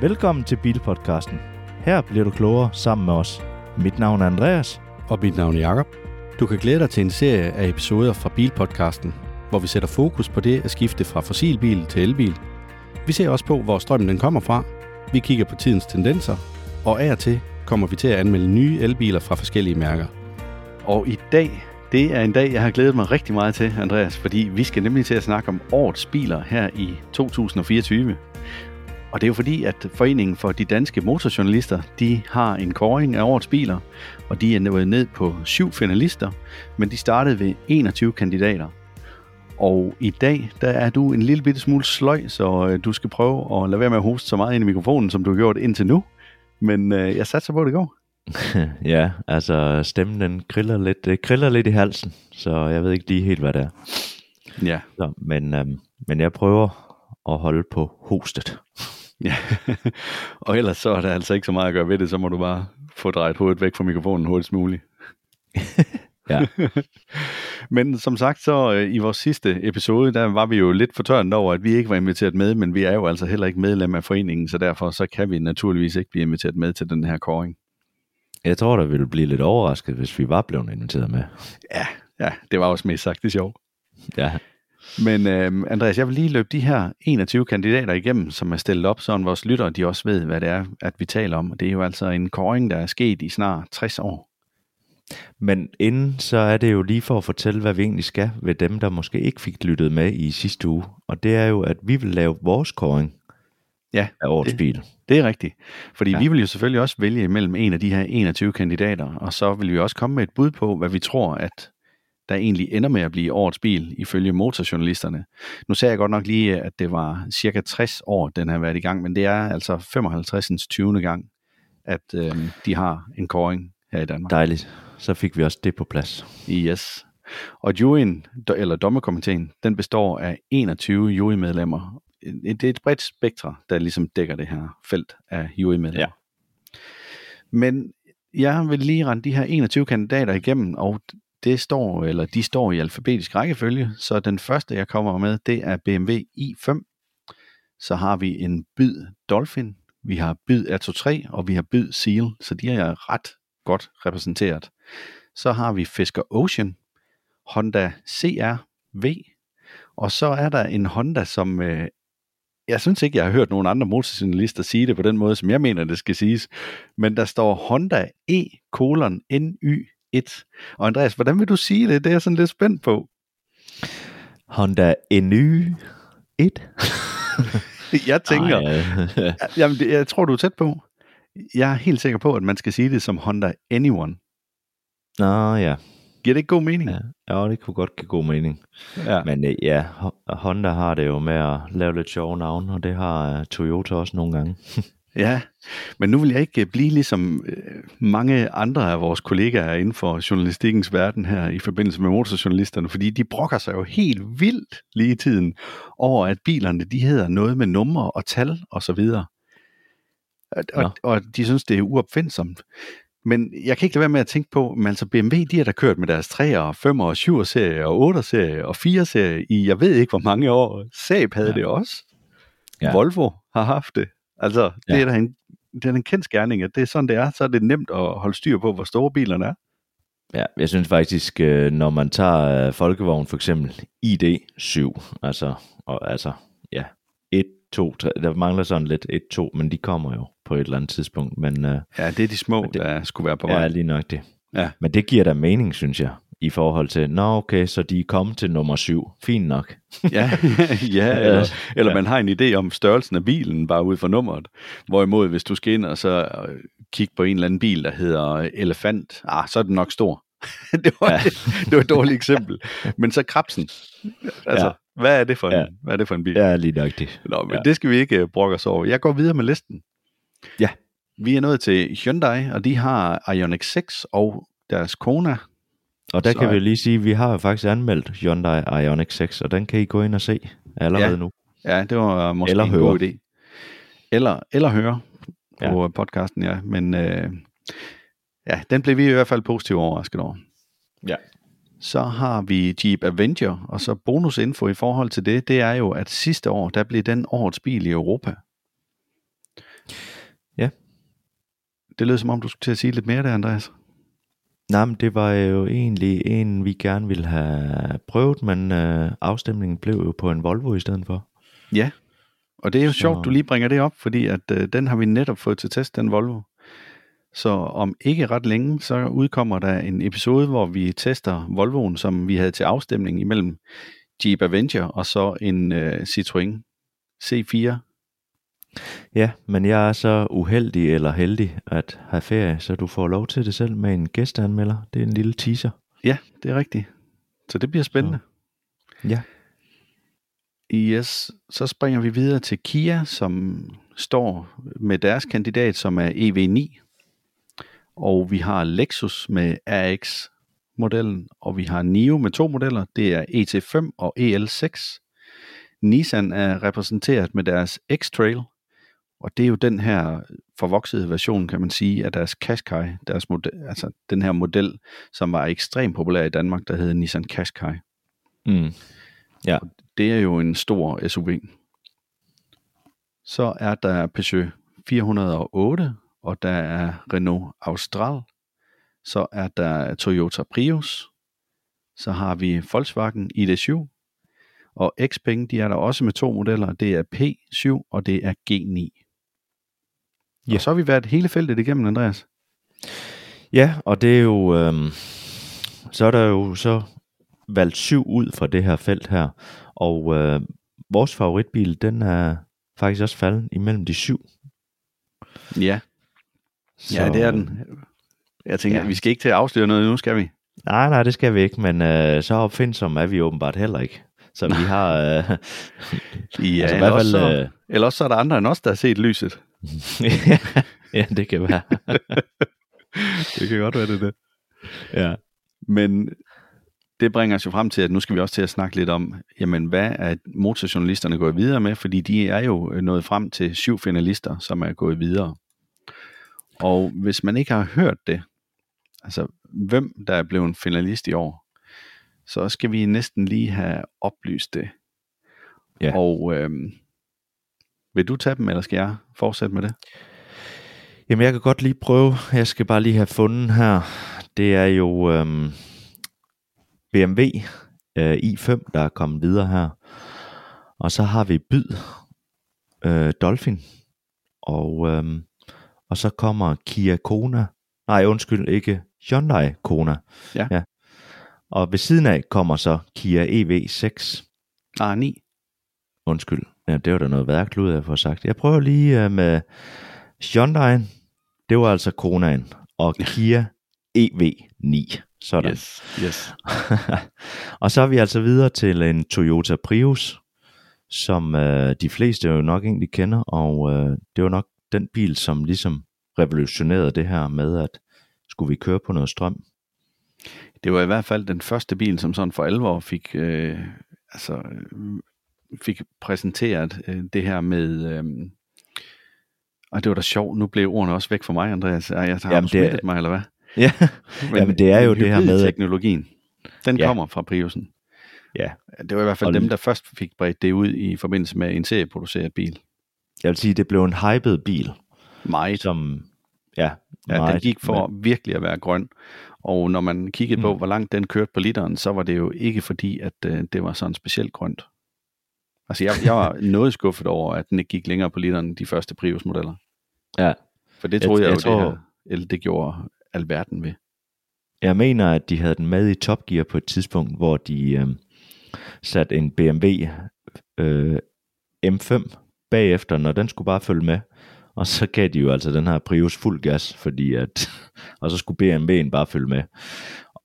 Velkommen til Bilpodcasten. Her bliver du klogere sammen med os. Mit navn er Andreas. Og mit navn er Jakob. Du kan glæde dig til en serie af episoder fra Bilpodcasten, hvor vi sætter fokus på det at skifte fra fossilbil til elbil. Vi ser også på, hvor strømmen den kommer fra. Vi kigger på tidens tendenser, og af og til kommer vi til at anmelde nye elbiler fra forskellige mærker. Og i dag, det er en dag, jeg har glædet mig rigtig meget til, Andreas, fordi vi skal nemlig til at snakke om årets biler her i 2024. Og det er jo fordi, at Foreningen for de Danske Motorjournalister, de har en kåring af årets biler, og de er nået ned på syv finalister, men de startede ved 21 kandidater. Og i dag, der er du en lille bitte smule sløj, så øh, du skal prøve at lade være med at hoste så meget ind i mikrofonen, som du har gjort indtil nu. Men øh, jeg satser på, at det går. ja, altså stemmen den kriller lidt, det kriller lidt i halsen, så jeg ved ikke lige helt, hvad det er. Ja. Så, men, øhm, men jeg prøver at holde på hostet. Ja, og ellers så er der altså ikke så meget at gøre ved det, så må du bare få drejet hovedet væk fra mikrofonen hurtigst muligt. Ja. men som sagt, så øh, i vores sidste episode, der var vi jo lidt fortørnet over, at vi ikke var inviteret med, men vi er jo altså heller ikke medlem af foreningen, så derfor så kan vi naturligvis ikke blive inviteret med til den her kåring. Jeg tror, der ville blive lidt overrasket, hvis vi var blevet inviteret med. Ja, ja, det var også mest sagt, det sjovt. Ja, Men øh, Andreas, jeg vil lige løbe de her 21 kandidater igennem, som er stillet op, så vores lyttere de også ved, hvad det er, at vi taler om. Det er jo altså en kåring, der er sket i snart 60 år. men inden så er det jo lige for at fortælle, hvad vi egentlig skal ved dem, der måske ikke fik lyttet med i sidste uge. Og det er jo, at vi vil lave vores kåring Ja, af årets Det- bil. det er rigtigt. Fordi ja. Vi vil jo selvfølgelig også vælge imellem en af de her 21 kandidater, og så vil vi også komme med et bud på, hvad vi tror, at der egentlig ender med at blive årets bil, ifølge motorjournalisterne. Nu sagde jeg godt nok lige, at det var cirka 60 år, den har været i gang, men det er altså 55. 20. gang, at øh, de har en kåring her i Danmark. Dejligt. Så fik vi også det på plads. Yes. Og juryen, eller dommerkomiteen, den består af 21 jurymedlemmer. Det er et bredt spektre, der ligesom dækker det her felt af jurymedlemmer. Ja. Men jeg vil lige rende de her 21 kandidater igennem, og det står, eller de står i alfabetisk rækkefølge, så den første, jeg kommer med, det er BMW i5. Så har vi en Byd Dolphin, vi har Byd R23, og vi har Byd Seal, så de er ret godt repræsenteret. Så har vi Fisker Ocean, Honda CR-V, og så er der en Honda, som øh, jeg synes ikke, jeg har hørt nogen andre motorjournalister sige det på den måde, som jeg mener, det skal siges. Men der står Honda E kolon NY1. Og Andreas, hvordan vil du sige det? Det er jeg sådan lidt spændt på. Honda NY 1. Jeg tænker, Ej, jamen, jeg tror, du er tæt på. Jeg er helt sikker på, at man skal sige det som Honda Anyone. Nå ja. Giver det ikke god mening? ja. Ja, det kunne godt give god mening. ja. Men øh, ja, Ho- Honda har det jo med at lave lidt sjove navne, og det har øh, Toyota også nogle gange. Ja, men nu vil jeg ikke blive ligesom øh, mange andre af vores kollegaer inden for journalistikkens verden her i forbindelse med motorjournalisterne, fordi de brokker sig jo helt vildt lige i tiden over, at bilerne de hedder noget med numre og tal og så videre. Og, Nå. og, og de synes, det er uopfindsomt. Men jeg kan ikke lade være med at tænke på, men altså BMW, de har da kørt med deres 3'er, 5'er, 7'er serie og 8'er serie og 4 serie i, jeg ved ikke hvor mange år. Saab havde Ja. det også. Ja. Volvo har haft det. Altså, det Ja. er da en, det er en kendt gerning, at det er sådan, det er. Så er det nemt at holde styr på, hvor store bilerne er. Ja, jeg synes faktisk, øh, når man tager øh, folkevogn for eksempel, ID7, altså, og, altså ja, 1, 2, 3, der mangler sådan lidt 1, 2, men de kommer jo på et eller andet tidspunkt, men øh, Ja, det er de små, Men det- der skulle være på ja, vej. lige nok det. Ja. Men det giver da mening, synes jeg, i forhold til, nå okay, så de er kommet til nummer 7, fint nok. Ja, ja eller, eller Ja. man har en idé om størrelsen af bilen, bare ud fra nummeret. Hvorimod, hvis du skal ind og så øh, kigge på en eller anden bil, der hedder Elefant, ah, så er den nok stor. det, var, ja. Det var et dårligt eksempel. Men så krabsen. Altså, Ja. hvad, er det for en, Ja. hvad er det for en bil? Ja, lige det. Nå, men ja. Det skal vi ikke uh, brokke os over. Jeg går videre med listen. Ja. Vi er nået til Hyundai, og de har Ioniq 6 og deres Kona. Og der Så- kan vi lige sige, at vi har jo faktisk anmeldt Hyundai Ioniq 6, og den kan I gå ind og se allerede Ja. nu. Ja, det var måske Eller en høre. god idé. Eller, eller høre på Ja. ja. podcasten, ja. Men øh, ja, den blev vi i hvert fald positivt overrasket over. Ja. Så har vi Jeep Avenger, og så bonusinfo i forhold til det, det er jo, at sidste år, der blev den årets bil i Europa. det lød som om, du skulle til at sige lidt mere der, Andreas. Nej, men det var jo egentlig en, vi gerne ville have prøvet, men øh, afstemningen blev jo på en Volvo i stedet for. Ja, og det er jo Så- sjovt, du lige bringer det op, fordi at øh, den har vi netop fået til test, den Volvo. Så om ikke ret længe, så udkommer der en episode, hvor vi tester Volvoen, som vi havde til afstemning imellem Jeep Avenger og så en øh, Citroën C4. Ja, men jeg er så uheldig eller heldig at have ferie, så du får lov til det selv med en gæsteanmelder. Det er en lille teaser. Ja, det er rigtigt. Så det bliver spændende. Ja. Yes, så springer vi videre til Kia, som står med deres kandidat, som er EV9. Og vi har Lexus med RX-modellen, og vi har NIO med to modeller. Det er ET5 og EL6. Nissan er repræsenteret med deres X-Trail, og det er jo den her forvoksede version, kan man sige, af deres Qashqai, deres model, altså den her model, som var ekstremt populær i Danmark, der hed Nissan Qashqai. Mm. Det er jo en stor SUV. Så er der Peugeot 408, og der er Renault Austral. Så er der Toyota Prius. Så har vi Volkswagen ID7. Og Xpeng, de er der også med to modeller. Det er P7 og det er G9. Ja. Og så har vi været hele feltet igennem, Andreas. Ja, og det er jo... Øhm, så er der jo så valgt syv ud fra det her felt her. Og øh, vores favoritbil, den er faktisk også faldet imellem de syv. Ja, Så, ja det er den. Jeg tænker, Ja. vi skal ikke til at afsløre noget nu, skal vi? Nej, nej, det skal vi ikke, men øh, så opfindsomme er vi åbenbart heller ikke. Så vi har... Øh, Ja, altså, i eller, hvert også fald, så, øh, eller også så er der andre end os, der har set lyset. ja, det kan være. Det kan godt være, det det. ja. Men det bringer os jo frem til, at nu skal vi også til at snakke lidt om, jamen hvad er motorjournalisterne gået videre med, fordi de er jo nået frem til syv finalister, som er gået videre. Og hvis man ikke har hørt det, altså hvem der er blevet finalist i år, så skal vi næsten lige have oplyst det. Ja. Og øhm, vil du tage dem, eller skal jeg fortsætte med det? Jamen, jeg kan godt lige prøve. Jeg skal bare lige have fundet her. Det er jo øhm, BMW øh, i5, der er kommet videre her. Og så har vi Byd, øh, Dolphin. Og, øhm, og så kommer Kia Kona. Nej, undskyld, ikke Hyundai Kona. Ja. ja. Og ved siden af kommer så Kia EV6. Ah, 9. Undskyld. Ja, det var da noget værklud, jeg får sagt. Jeg prøver lige uh, med Hyundai. Det var altså Konaen. Og Kia EV9. Sådan. Yes, yes. og så er vi altså videre til en Toyota Prius, som uh, de fleste jo nok egentlig kender. Og uh, det var nok den bil, som ligesom revolutionerede det her med, at skulle vi køre på noget strøm. Det var i hvert fald den første bil, som sådan for alvor fik, øh, altså, øh, fik præsenteret øh, det her med... Øh, og det var da sjovt, nu blev ordene også væk fra mig, Andreas. Ej, Jeg har Jamen, det- smittet mig, eller hvad? Ja, Jamen, det er jo det her med, Teknologien, den Ja. kommer fra Priusen. Ja. Det var i hvert fald Og- dem, der først fik bredt det ud i forbindelse med en serieproduceret bil. jeg vil sige, det blev en hyped bil, Meget. som... Ja, Ja, den meget, gik for virkelig at være grøn. Og når man kiggede mm. på, hvor langt den kørte på literen, så var det jo ikke fordi, at øh, det var sådan specielt grønt. Altså, jeg, jeg var noget skuffet over, at den ikke gik længere på literen de første Prius-modeller. Ja. For det Jeg- troede jeg, jeg jo, tror- det, her, eller det gjorde alverden ved. Jeg mener, at de havde den med i Top Gear på et tidspunkt, hvor de øh, satte en BMW øh, M5 bagefter, når den skulle bare følge med. Og så gav de jo altså den her Prius fuld gas, fordi at, og så skulle BMW'en bare følge med.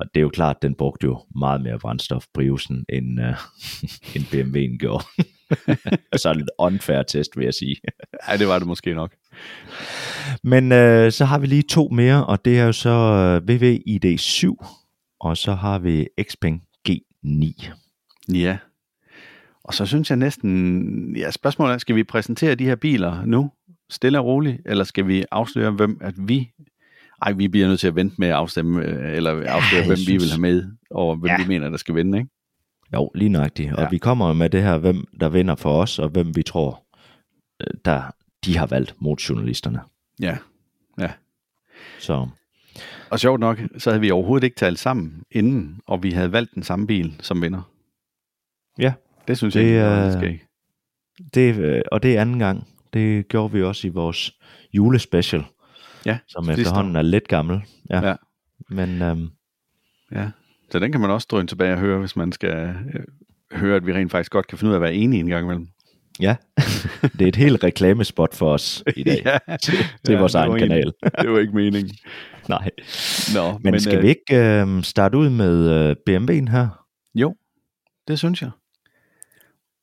Og det er jo klart, den brugte jo meget mere brændstof, Priusen, end, øh, end BMW'en gjorde. så lidt unfair test, vil jeg sige. Ja, det var det måske nok. Men øh, så har vi lige to mere, og det er jo så øh, VW ID7, og så har vi Xpeng G9. Ja. Og så synes jeg næsten, ja, spørgsmålet er, skal vi præsentere de her biler nu, stille og roligt, eller skal vi afsløre, hvem at vi, ej, vi bliver nødt til at vente med at afstemme, øh, eller afsløre, jeg hvem vi synes- vil have med, og hvem Ja. vi mener, der skal vinde, ikke? Jo, lige nøjagtigt. Og Ja. vi kommer med det her, hvem der vinder for os, og hvem vi tror, øh, der de har valgt motorjournalisterne. Ja, ja. Så Og sjovt nok, så havde vi overhovedet ikke talt sammen inden, og vi havde valgt den samme bil som vinder. ja, Det synes Det jeg, er- ikke. det, øh, og det er anden gang. Det gjorde vi også i vores julespecial, Ja, som sidste efterhånden er lidt gammel. Ja. Ja. Men øhm, Ja, så den kan man også drøne tilbage og høre, hvis man skal øh, høre, at vi rent faktisk godt kan finde ud af at være enige en gang imellem. ja, det er et helt reklamespot for os i dag. ja, til, til vores det var egen egentlig- kanal. det var ikke meningen. Nej. Nå, Men, Men skal øh, vi ikke øh, starte ud med øh, BMW'en her? Jo, det synes jeg.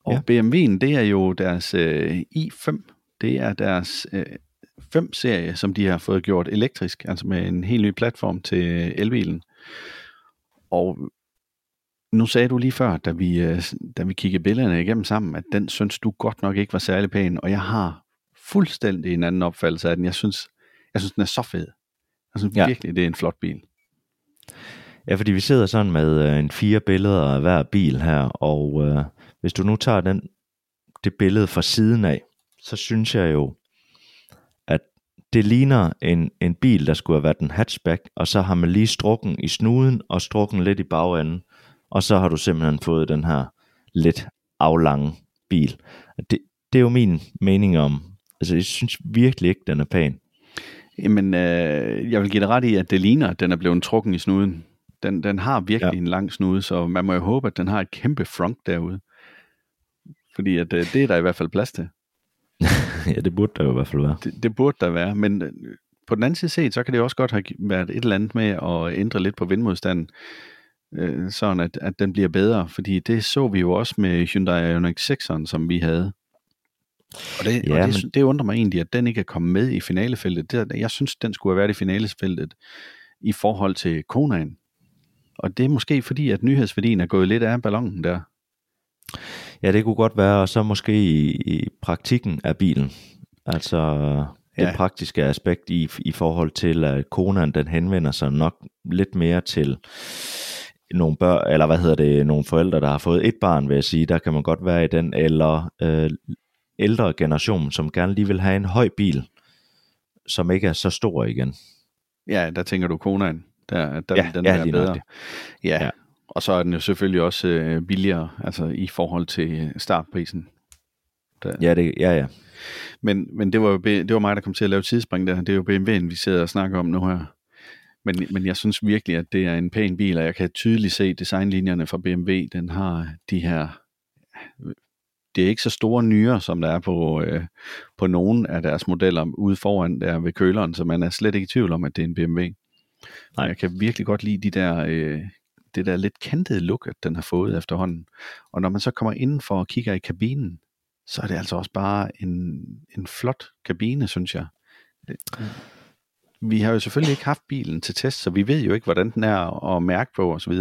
Og Ja. ja. BMW'en, det er jo deres øh, i5. Det er deres øh, 5-serie, som de har fået gjort elektrisk, altså med en helt ny platform til elbilen. Og nu sagde du lige før, da vi, øh, da vi kiggede billederne igennem sammen, at den synes du godt nok ikke var særlig pæn, og jeg har fuldstændig en anden opfattelse af den. Jeg synes, jeg synes den er så fed. Jeg synes Ja. virkelig, det er en flot bil. Ja, fordi vi sidder sådan med øh, en fire billeder af hver bil her, og øh, hvis du nu tager den, det billede fra siden af, så synes jeg jo, det ligner en, en bil, der skulle have været en hatchback, og så har man lige strukken i snuden og strukken lidt i bagenden, og så har du simpelthen fået den her lidt aflange bil. Det, det er jo min mening om, altså jeg synes virkelig ikke, den er pæn. Jamen, øh, jeg vil give dig ret i, at det ligner, at den er blevet trukken i snuden. Den, den har virkelig Ja. en lang snude, så man må jo håbe, at den har et kæmpe front derude. Fordi at, øh, det er der i hvert fald plads til. ja, det burde der jo i hvert fald være. Det, det burde der være, men øh, på den anden side set, så kan det også godt have været et eller andet med at ændre lidt på vindmodstanden, øh, sådan at, at den bliver bedre, fordi det så vi jo også med Hyundai Ioniq 6'eren, som vi havde. Og det, Ja, ja, og det, men- det undrer mig egentlig, at den ikke er kommet med i finalefeltet. Det, jeg synes, den skulle have været i finalefeltet i forhold til Konaen. Og det er måske fordi, at nyhedsværdien er gået lidt af ballonen der. Ja, det kunne godt være, og så måske i, i praktikken af bilen. Altså det Ja. praktiske aspekt i, i forhold til, at konaen den henvender sig nok lidt mere til nogle børn, eller hvad hedder det, nogle forældre, der har fået et barn, vil jeg sige, der kan man godt være i den, eller øh, ældre generation, som gerne lige vil have en høj bil, som ikke er så stor igen. Ja, der tænker du Konaen. Der, der Ja, den ja, lige bedre. nøjagtigt. Ja. Ja. ja, og så er den jo selvfølgelig også øh, billigere, altså i forhold til startprisen. Der. Ja, det, ja, ja. Men, men det, var jo, det var mig, der kom til at lave tidsspring der. Det er jo BMW'en, vi sidder og snakker om nu her. Men, men jeg synes virkelig, at det er en pæn bil, og jeg kan tydeligt se designlinjerne fra BMW. Den har de her... Det er ikke så store nyere, som der er på, øh, på nogen af deres modeller ude foran der ved køleren, så man er slet ikke i tvivl om, at det er en BMW. Nej. Nej. Jeg kan virkelig godt lide de der, øh, det der lidt kantede look, at den har fået efterhånden. Og når man så kommer indenfor og kigger i kabinen, så er det altså også bare en, en flot kabine, synes jeg. Det, vi har jo selvfølgelig ikke haft bilen til test, så vi ved jo ikke, hvordan den er at mærke på osv.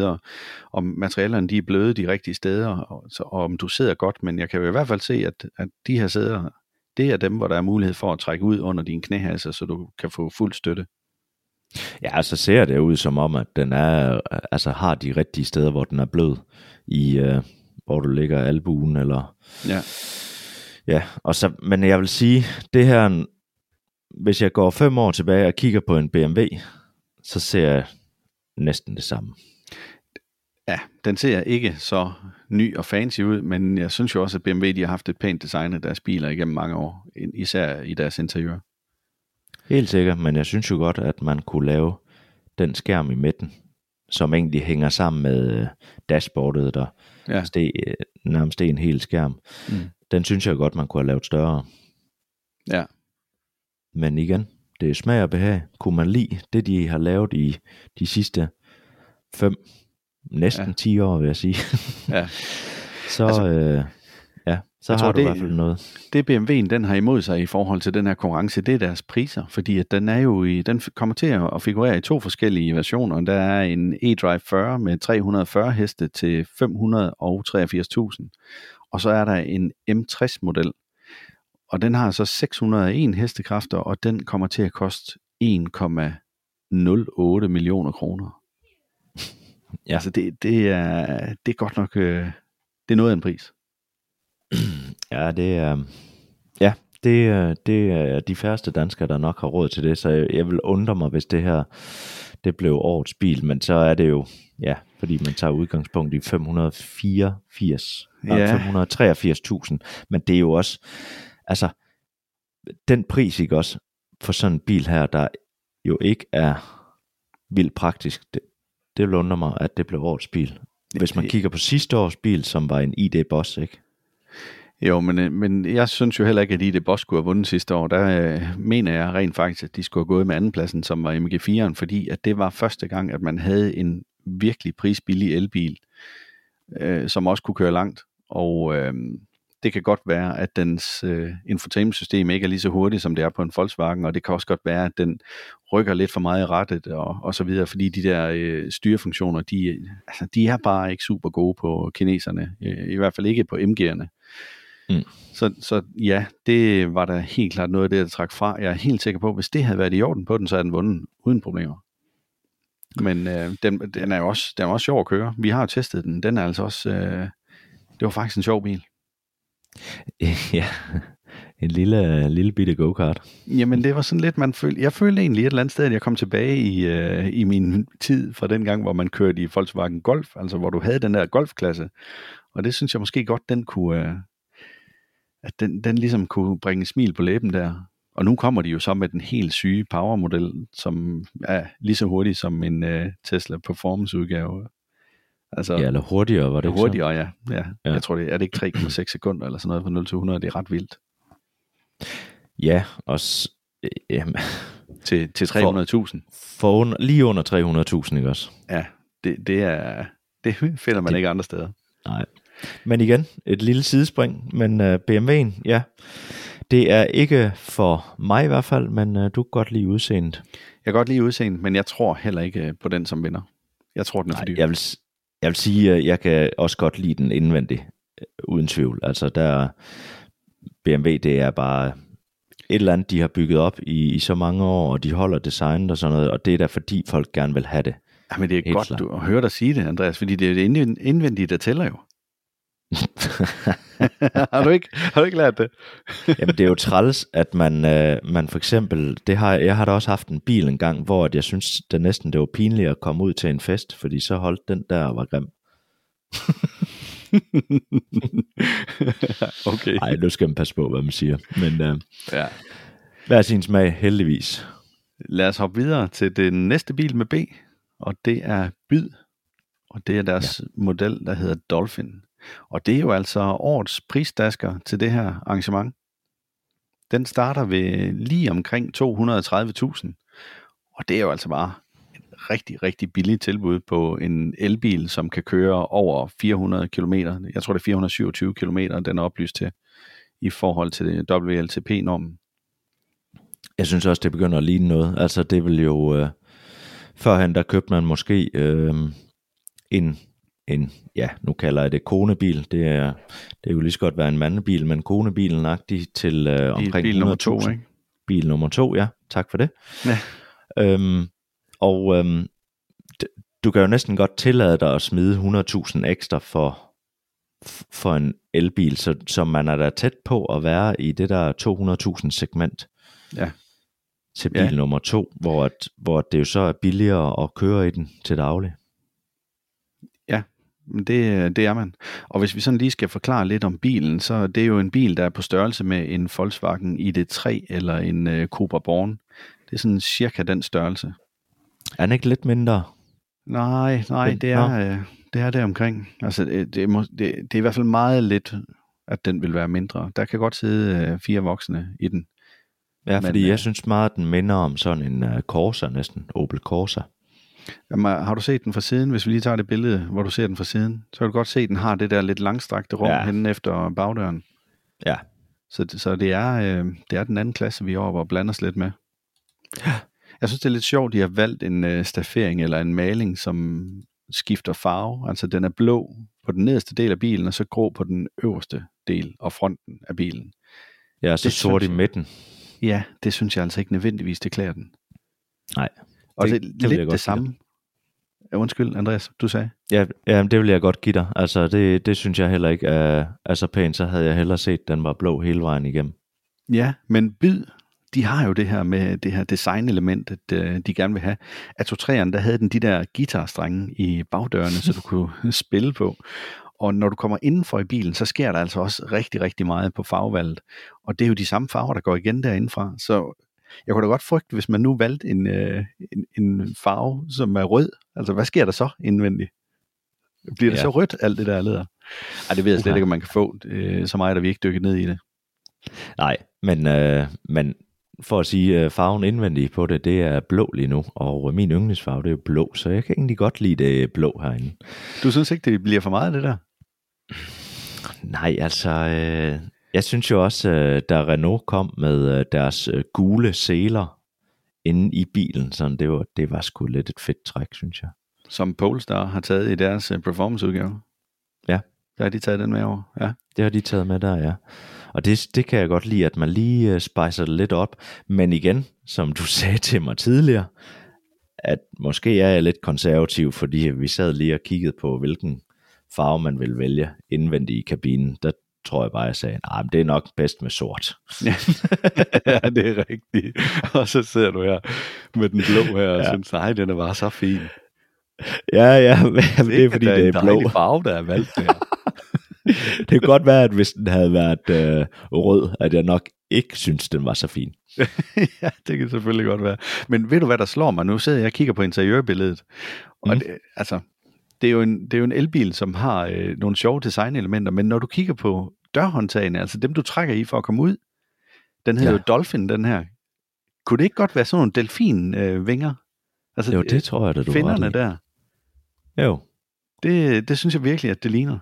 Om materialerne de er bløde de rigtige steder, og, så, og om du sidder godt, men jeg kan jo i hvert fald se, at, at de her sæder, det er dem, hvor der er mulighed for at trække ud under dine knæhasser, så du kan få fuld støtte. Ja, så ser det ud som om, at den er, altså har de rigtige steder, hvor den er blød, i, øh, hvor du ligger albuen, eller Ja. Ja, og så, men jeg vil sige, det her, hvis jeg går fem år tilbage og kigger på en BMW, så ser jeg næsten det samme. Ja, den ser ikke så ny og fancy ud, men jeg synes jo også, at BMW de har haft et pænt design af deres biler igennem mange år, især i deres interiør. Helt sikkert, men jeg synes jo godt, at man kunne lave den skærm i midten, som egentlig hænger sammen med øh, dashboardet, der Ja. steg, øh, nærmest en hel skærm. Mm. Den synes jeg godt, man kunne have lavet større. Ja. Men igen, det er smag og behag. Kunne man lide det, de har lavet i de sidste fem, næsten Ja. ja. 10 år, vil jeg sige, ja. så, Altså, øh, så jeg har tror, du i det- hvert fald noget. Det BMW'en den har imod sig i forhold til den her konkurrence, det er deres priser, fordi at den er jo i, den kommer til at figurere i to forskellige versioner. Der er en eDrive 40 med 340 heste til 583.000, og så er der en M60 model, og den har så 601 hestekræfter, og den kommer til at koste 1,08 millioner kroner. Ja. Altså det, det, er, det er godt nok, øh, det er noget af en pris. Ja, det er, ja, det, øh, det er de færreste danskere, der nok har råd til det, så jeg, jeg vil undre mig, hvis det her det blev årets bil, men så er det jo, ja, fordi man tager udgangspunkt i 584, Ja. 583.000, men det er jo også, altså, den pris, ikke også, for sådan en bil her, der jo ikke er vildt praktisk, det, det vil undre mig, at det blev årets bil. Hvis man kigger på sidste års bil, som var en ID Boss, ikke? Jo, men, øh, men jeg synes jo heller ikke, at det Boss skulle have vundet sidste år. Der øh, mener jeg rent faktisk, at de skulle have gået med andenpladsen, som var MG4'eren, fordi at det var første gang, at man havde en virkelig prisbillig elbil, øh, som også kunne køre langt. Og øh, det kan godt være, at dens øh, infotainment-system ikke er lige så hurtigt, som det er på en Volkswagen, og det kan også godt være, at den rykker lidt for meget i rettet og, og så videre, fordi de der øh, styrefunktioner, de, altså, de er bare ikke super gode på kineserne, øh, i hvert fald ikke på MG'erne. Mm. Så, så ja, det var da helt klart noget af det, der trak fra. Jeg er helt sikker på, at hvis det havde været i orden på den, så havde den vundet uden problemer. Men øh, den, den, er jo også, den er også sjov at køre. Vi har jo testet den. Den er altså også... Øh, det var faktisk en sjov bil. ja, en lille, lille bitte go-kart. Jamen det var sådan lidt, man følte, jeg følte egentlig et eller andet sted, at jeg kom tilbage i, øh, i min tid fra den gang, hvor man kørte i Volkswagen Golf, altså hvor du havde den der golfklasse. Og det synes jeg måske godt, den kunne, øh, at den, den ligesom kunne bringe smil på læben der. Og nu kommer de jo så med den helt syge powermodel, som er lige så hurtig som en øh, Tesla Performance udgave. Altså, Ja, eller hurtigere, var det ikke hurtigere, ja. ja. Ja. Jeg tror, det er det ikke 3,6 sekunder eller sådan noget fra 0 til 100. Det er ret vildt. Ja, og øh, jamen, Til, til 300.000. for under, lige under 300.000, ikke også? Ja, det, det er det finder man Det- ikke andre steder. Nej. Men igen, et lille sidespring, men uh, BMW'en, ja, det er ikke for mig i hvert fald, men uh, du kan godt lide udseendet. Jeg kan godt lide udseendet, men jeg tror heller ikke øh, på den som vinder. Jeg tror, den er for dyr. Jeg vil, jeg vil sige, at jeg kan også godt lide den indvendigt, øh, uden tvivl. Altså der, BMW, det er bare et eller andet, de har bygget op i, i så mange år, og de holder designet og sådan noget, og det er da fordi folk gerne vil have det. Ja, men det er Helt godt klart. du, at høre dig sige det, Andreas, fordi det er det indven- indvendige, der tæller jo. har, du ikke, har du ikke lært det? Jamen det er jo træls, at man, øh, man for eksempel, det har, jeg har da også haft en bil en gang, hvor at jeg synes, det næsten det var pinligt at komme ud til en fest, fordi så holdt den der og var grim. okay. Nej, nu skal man passe på, hvad man siger. Men øh, Ja. hver sin smag, heldigvis. Lad os hoppe videre til den næste bil med B, og det er Byd, og det er deres ja. model, der hedder Dolphin. Og det er jo altså årets prisdasker til det her arrangement. Den starter ved lige omkring 230.000, og det er jo altså bare et rigtig, rigtig billigt tilbud på en elbil, som kan køre over 400 km. Jeg tror, det er 427 km, den er oplyst til i forhold til WLTP-normen. Jeg synes også, det begynder at ligne noget. Altså det vil jo... Øh, førhen der købte man måske øh, en, en, ja, nu kalder jeg det konebil. Det er, det kunne lige så godt være en mandebil, men konebilen agtig til øh, omkring bil nummer to, 100.000. ikke? Bil nummer to, ja. Tak for det. Ja. Øhm, og øhm, du kan jo næsten godt tillade dig at smide 100.000 ekstra for, for en elbil, så, så man er da tæt på at være i det der 200.000 segment Ja. til bil Ja. nummer to, hvor, at, hvor det jo så er billigere at køre i den til daglig. Men Det, det er man. Og hvis vi sådan lige skal forklare lidt om bilen, så det er jo en bil, der er på størrelse med en Volkswagen ID3 eller en uh, Cobra Born. Det er sådan cirka den størrelse. Er den ikke lidt mindre? Nej, nej, det er, øh, det er der omkring. Altså, det, det, må, det, det er i hvert fald meget lidt, at den vil være mindre. Der kan godt sidde øh, fire voksne i den. Ja, Men, fordi øh, jeg synes meget, at den minder om sådan en uh, Corsa næsten, Opel Corsa. Jamen, har du set den fra siden? Hvis vi lige tager det billede, hvor du ser den fra siden, så kan du godt se, at den har det der lidt langstrakte rum Ja. ja. henne efter bagdøren. Ja, Så, så det, er, øh, det er den anden klasse, vi er oppe og blander os lidt med. Jeg synes, det er lidt sjovt, de har valgt en øh, staffering eller en maling, som skifter farve. Altså, den er blå på den nederste del af bilen, og så grå på den øverste del og fronten af bilen. er så Det sort i synes jeg. midten. Ja, det synes jeg altså ikke nødvendigvis, det klæder den. Nej, Og det- det, det lidt det samme. Ja, undskyld, Andreas, du sagde. Ja, ja det vil jeg godt give dig. Altså, det, det synes jeg heller ikke er, er så pænt. Så havde jeg hellere set, at den var blå hele vejen igennem. Ja, men Byd, de har jo det her med det her designelement, at øh, de gerne vil have. Atto 3'eren, der havde den de der guitarstrenge i bagdørene, så du kunne spille på. Og når du kommer indenfor i bilen, så sker der altså også rigtig, rigtig meget på farvevalget. Og det er jo de samme farver, der går igen derindefra. Så jeg kunne da godt frygte, hvis man nu valgte en, øh, en, en farve, som er rød. Altså, hvad sker der så indvendigt? Bliver det ja. så rødt, alt det der leder? Ej, det ved jeg slet ikke, om man kan få. Øh, så meget, der vi ikke dykket ned i det. Nej, men, øh, men for at sige, øh, farven indvendig på det, det er blå lige nu, og min yndlingsfarve, det er jo blå, så jeg kan egentlig godt lide det blå herinde. Du synes ikke, det bliver for meget, det der? Nej, altså, øh, jeg synes jo også, øh, da Renault kom med øh, deres øh, gule seler inde i bilen, sådan, det, var, det var sgu lidt et fedt træk, synes jeg. Som Polestar har taget i deres performanceudgave? Ja. Der har de taget den med over, ja. Det har de taget med der, ja. Og det, det kan jeg godt lide, at man lige uh, spicer det lidt op. Men igen, som du sagde til mig tidligere, at måske er jeg lidt konservativ, fordi vi sad lige og kiggede på, hvilken farve man vil vælge indvendigt i kabinen. Der tror jeg bare, jeg sagde, nej, det er nok bedst med sort. ja, det er rigtigt. Og så ser du her med den blå her, og ja. synes, nej, den er bare så fin. Ja, ja, men det er fordi, det er, det er blå. farve, der er valgt der. det kan godt være, at hvis den havde været øh, rød, at jeg nok ikke synes, den var så fin. ja, det kan selvfølgelig godt være. Men ved du, hvad der slår mig? Nu sidder jeg og kigger på interiørbilledet. Og mm. det, altså, det er, jo en, det er jo en elbil, som har øh, nogle sjove designelementer, men når du kigger på dørhåndtagene, altså dem, du trækker i for at komme ud, den hedder ja. jo Dolphin, den her. Kunne det ikke godt være sådan nogle delfin-vinger? Øh, altså, jo, det tror jeg, at du Finderne der. Jo. Det, det synes jeg virkelig, at det ligner.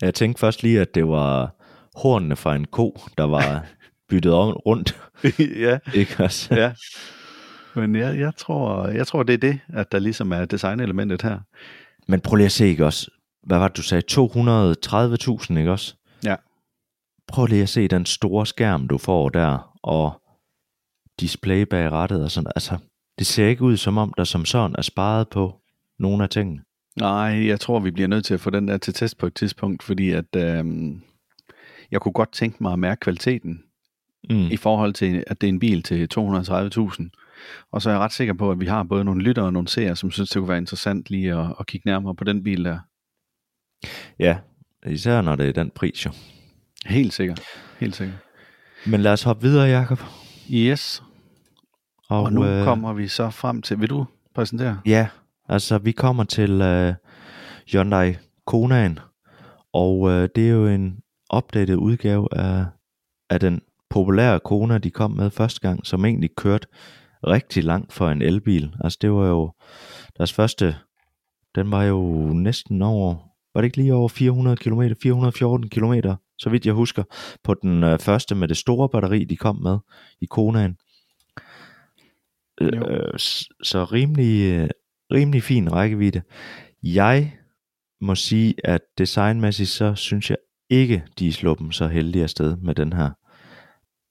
Jeg tænkte først lige, at det var hornene fra en ko, der var byttet om rundt. ja. Ikke også? ja. Men jeg, jeg, tror, jeg tror, det er det, at der ligesom er designelementet her. Men prøv lige at se, ikke også? Hvad var det, du sagde? 230.000, ikke også? Ja. Prøv lige at se den store skærm, du får der, og display bag rettet og sådan. Altså, det ser ikke ud som om, der som sådan er sparet på nogle af tingene. Nej, jeg tror, vi bliver nødt til at få den der til test på et tidspunkt, fordi at øhm, jeg kunne godt tænke mig at mærke kvaliteten mm. i forhold til, at det er en bil til 230.000. Og så er jeg ret sikker på, at vi har både nogle lyttere og nogle seere, som synes, det kunne være interessant lige at, at kigge nærmere på den bil der. Ja, især når det er den pris jo. Helt sikkert, helt sikkert. Men lad os hoppe videre, Jacob. Yes. Og, og nu øh... kommer vi så frem til, vil du præsentere? Ja, Altså, vi kommer til øh, Hyundai Konaen, og øh, det er jo en opdateret udgave af, af den populære Kona, de kom med første gang, som egentlig kørte rigtig langt for en elbil. Altså, det var jo deres første, den var jo næsten over, var det ikke lige over 400 km, 414 km, så vidt jeg husker, på den øh, første med det store batteri, de kom med i Konaen. Øh, så rimelig, øh, rimelig fin rækkevidde. Jeg må sige, at designmæssigt, så synes jeg ikke, de er sluppet så heldige afsted med den her.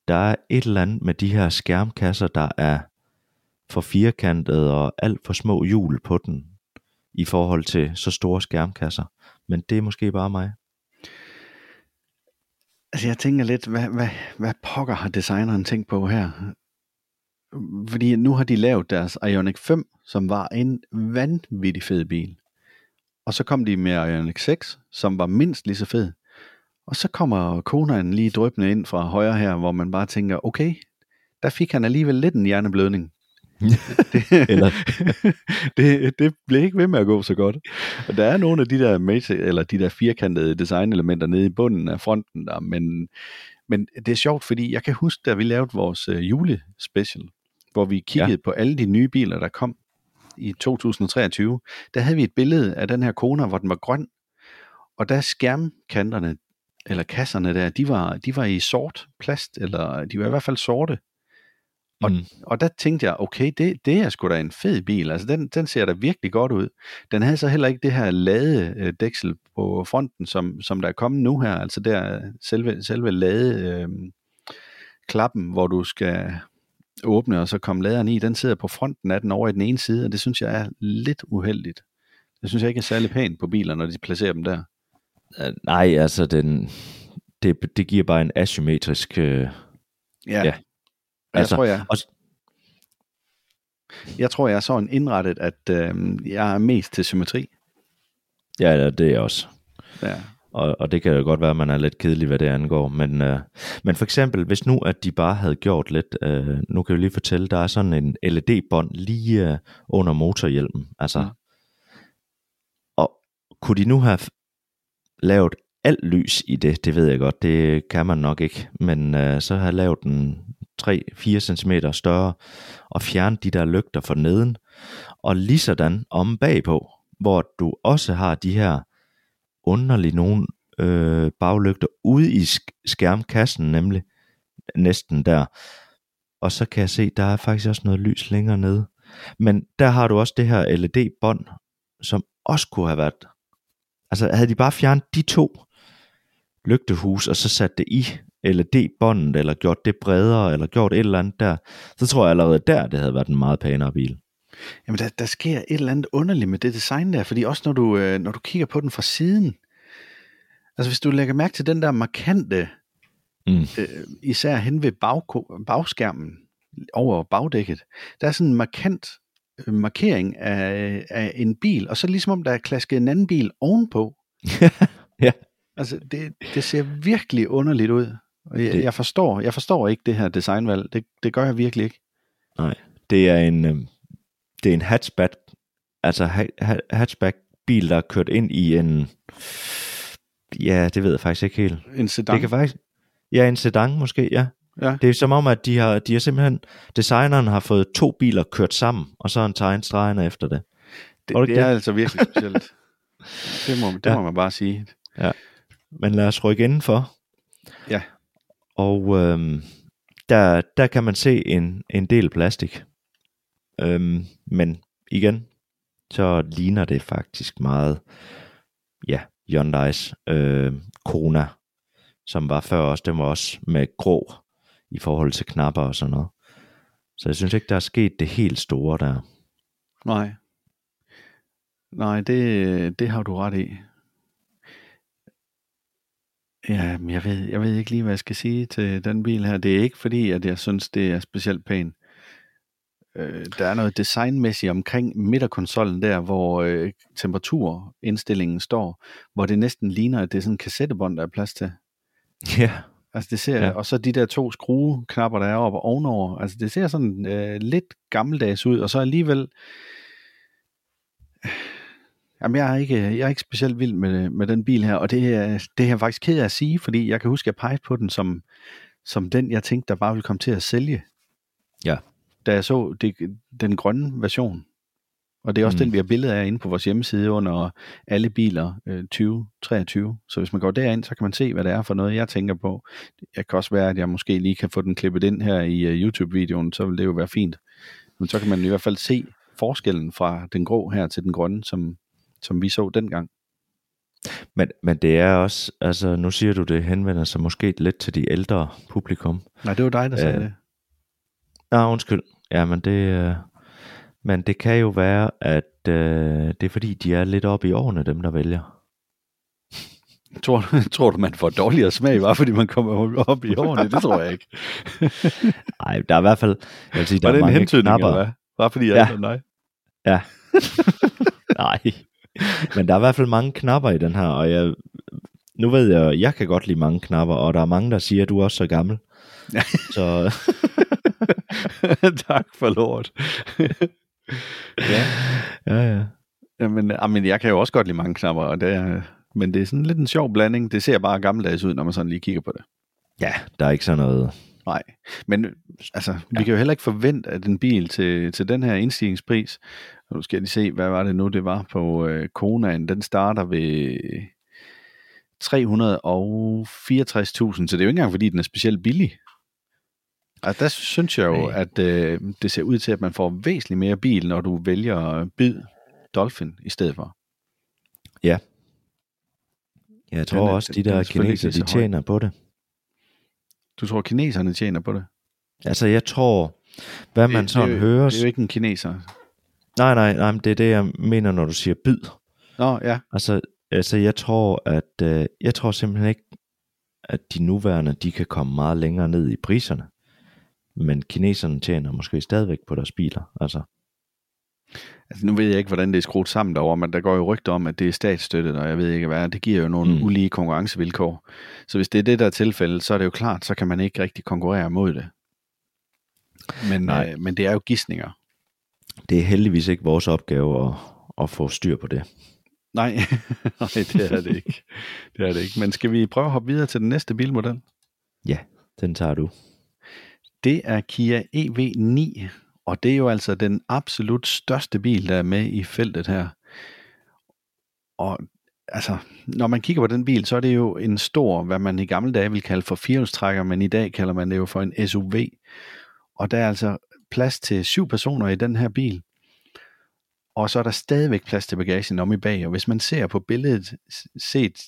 Der er et eller andet med de her skærmkasser, der er for firkantet og alt for små hjul på den i forhold til så store skærmkasser. Men det er måske bare mig. Altså jeg tænker lidt, hvad, hvad, hvad pokker har designeren tænkt på her? Fordi nu har de lavet deres Ioniq 5, som var en vanvittig fed bil. Og så kom de med Ioniq 6, som var mindst lige så fed. Og så kommer Konaen lige drøbende ind fra højre her, hvor man bare tænker, okay, der fik han alligevel lidt en hjerneblødning det, eller det, det blev ikke ved med at gå så godt. Og der er nogle af de der mate, eller de der firkantede designelementer nede i bunden af fronten der, men, men det er sjovt, fordi jeg kan huske, da vi lavede vores uh, julespecial, hvor vi kiggede ja. på alle de nye biler, der kom i 2023, der havde vi et billede af den her Kona, hvor den var grøn, og der skærmkanterne, eller kasserne der, de var, de var i sort plast, eller de var i hvert fald sorte. Og, mm. og der tænkte jeg, okay, det, det er sgu da en fed bil, altså den, den ser da virkelig godt ud. Den havde så heller ikke det her ladedæksel på fronten, som, som der er kommet nu her, altså der selve, selve lade øh, klappen, hvor du skal åbne, og så kom laderen i, den sidder på fronten af den over i den ene side, og det synes jeg er lidt uheldigt. Det synes jeg ikke er særlig pænt på biler, når de placerer dem der. Uh, nej, altså den, det, det giver bare en asymmetrisk uh, Ja. Ja. Jeg Altså, tror, jeg, og, jeg tror, jeg er sådan indrettet, at øh, jeg er mest til symmetri. ja, ja, det er jeg også. Ja. Og, og det kan jo godt være, at man er lidt kedelig, hvad det angår. Men, øh, men for eksempel, hvis nu at de bare havde gjort lidt, øh, nu kan jeg lige fortælle, der er sådan en LED-bånd lige øh, under motorhjelmen. Altså, Mm. mm. Og kunne de nu have lavet alt lys i det, det ved jeg godt, det kan man nok ikke, men øh, så have lavet den 3-4 cm større, og fjerne de der lygter for neden, og lige sådan om bagpå, hvor du også har de her underlige nogle øh, baglygter ude i sk- skærmkassen, nemlig næsten der. Og så kan jeg se, der er faktisk også noget lys længere nede. Men der har du også det her LED-bånd, som også kunne have været... Altså havde de bare fjernet de to lygtehus, og så sat det i LED-båndet, eller gjort det bredere, eller gjort et eller andet der, så tror jeg allerede der, det havde været en meget pænere bil. Jamen, der, der sker et eller andet underligt med det design der, fordi også når du, øh, når du kigger på den fra siden, altså hvis du lægger mærke til den der markante, Mm. øh, især hen ved bag, bagskærmen, over bagdækket, der er sådan en markant øh, markering af, af en bil, og så ligesom om der er klasket en anden bil ovenpå. Ja. Altså, det, det ser virkelig underligt ud. Jeg, Det- jeg, forstår, jeg forstår ikke det her designvalg. Det, det gør jeg virkelig ikke. Nej, det er en, øh, det er en hatchback, altså ha- ha- hatchback bil, der er kørt ind i en, ja, det ved jeg faktisk ikke helt. En sedan. Det kan faktisk, ja, en sedan måske, ja. Ja. Det er som om, at de har, de har simpelthen, designeren har fået to biler kørt sammen, og så har han tegnet stregerne efter det. det, det det, er altså virkelig specielt. det må, det Ja. må man bare sige. Men lad os rykke indenfor. Ja. Og øhm, der, der kan man se en, en del plastik. Øhm, men igen, så ligner det faktisk meget, ja, Hyundai's øh, Kona, som var før også, den var også med grå i forhold til knapper og sådan noget. Så jeg synes ikke, der er sket det helt store der. Nej. Nej, det, det har du ret i. Ja, men jeg ved, jeg ved ikke lige, hvad jeg skal sige til den bil her. Det er ikke fordi, at jeg synes, det er specielt pænt. Øh, der er noget designmæssigt omkring midterkonsollen der, hvor øh, temperaturindstillingen står, hvor det næsten ligner, at det er sådan en kassettebånd, der er plads til. Ja, Altså det ser, ja. og så de der to skrueknapper, der er oppe ovenover, altså det ser sådan øh, lidt gammeldags ud, og så alligevel, jamen jeg er ikke, jeg er ikke specielt vild med, med den bil her, og det det er jeg faktisk ked af at sige, fordi jeg kan huske, at jeg pegede på den som, som den, jeg tænkte, der bare ville komme til at sælge. Ja. Da jeg så det, den grønne version. Og det er også Mm. den, vi har billeder af inde på vores hjemmeside under alle biler øh, 2023. Så hvis man går derind, så kan man se, hvad det er for noget, jeg tænker på. Jeg kan også være, at jeg måske lige kan få den klippet ind her i uh, YouTube-videoen, så vil det jo være fint. Men så kan man i hvert fald se forskellen fra den grå her til den grønne, som, som vi så dengang. men, men det er også, altså nu siger du, det henvender sig måske lidt til de ældre publikum. Nej, det var dig, der sagde Ja. det. Nå, undskyld. Ja, men det, øh, men det kan jo være, at øh, det er fordi, de er lidt oppe i årene, dem der vælger. Tror, du- tror du, man får dårligere smag, bare fordi man kommer op i årene? Det tror jeg ikke. Nej, der er i hvert fald, jeg vil sige, der Var det er en mange hentydning, knapper. eller hvad? Bare fordi jeg Ja. er dig. Ja. Men der er i hvert fald mange knapper i den her, og jeg, nu ved jeg, jeg kan godt lide mange knapper, og der er mange, der siger, at du er også så gammel. Ja. Så tak for lort. ja. ja, ja. Jamen, men jeg kan jo også godt lide mange knapper, og det er, men det er sådan lidt en sjov blanding. Det ser bare gammeldags ud, når man sådan lige kigger på det. Ja, der er ikke sådan noget. Nej, men altså, vi kan jo heller ikke forvente, at en bil til, til den her indstigningspris, nu skal jeg lige se, hvad var det nu, det var på øh, Konaen, den starter ved 364.000, så det er jo ikke engang, fordi den er specielt billig. Altså, der synes jeg jo, at øh, det ser ud til, at man får væsentligt mere bil, når du vælger bid Dolphin i stedet for. Jeg Den tror er- også, de den er der selvfølgelig kineser, ikke de høj. tjener på det. Du tror, kineserne tjener på det? Altså, jeg tror, hvad man det, sådan det, er hører... Det er jo ikke en kineser. Nej, nej, nej, men det er det, jeg mener, når du siger bid. Nå, ja. Altså, altså jeg tror, at øh, jeg tror simpelthen ikke, at de nuværende, de kan komme meget længere ned i priserne. men kineserne tjener måske stadigvæk på deres biler. Altså, Altså, nu ved jeg ikke, hvordan det er skruet sammen derovre, men der går jo rygter om, at det er statsstøttet, og jeg ved ikke hvad. Det giver jo nogle. Mm. ulige konkurrencevilkår. Så hvis det er det, der er tilfældet, så er det jo klart, så kan man ikke rigtig konkurrere mod det. Men, Nej. øh, men det er jo gissninger. Det er heldigvis ikke vores opgave at, at få styr på det. Nej, Nej, det er det ikke. Det er det ikke. Men skal vi prøve at hoppe videre til den næste bilmodel? Ja, den tager du. Det er Kia EV9, og det er jo altså den absolut største bil, der er med i feltet her. Og altså, når man kigger på den bil, så er det jo en stor, hvad man i gamle dage ville kalde for firehjulstrækker, men i dag kalder man det jo for en SUV. Og der er altså plads til syv personer i den her bil. Og så er der stadigvæk plads til bagagen om i bag. Og hvis man ser på billedet set,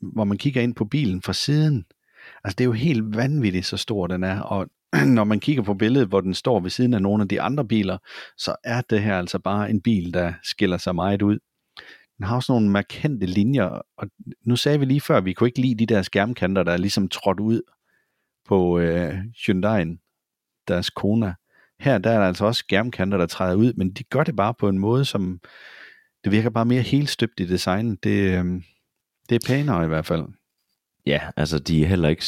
hvor man kigger ind på bilen fra siden, altså det er jo helt vanvittigt, så stor den er. Og når man kigger på billedet, hvor den står ved siden af nogle af de andre biler, så er det her altså bare en bil, der skiller sig meget ud. Den har også nogle markante linjer, og nu sagde vi lige før, at vi kunne ikke lide de der skærmkanter, der er ligesom trådt ud på øh, Hyundai'en, deres Kona. Her der er der altså også skærmkanter, der træder ud, men de gør det bare på en måde, som det virker bare mere helt støbt i designen. Det, øh, det er pænere i hvert fald. Ja, altså de er heller ikke...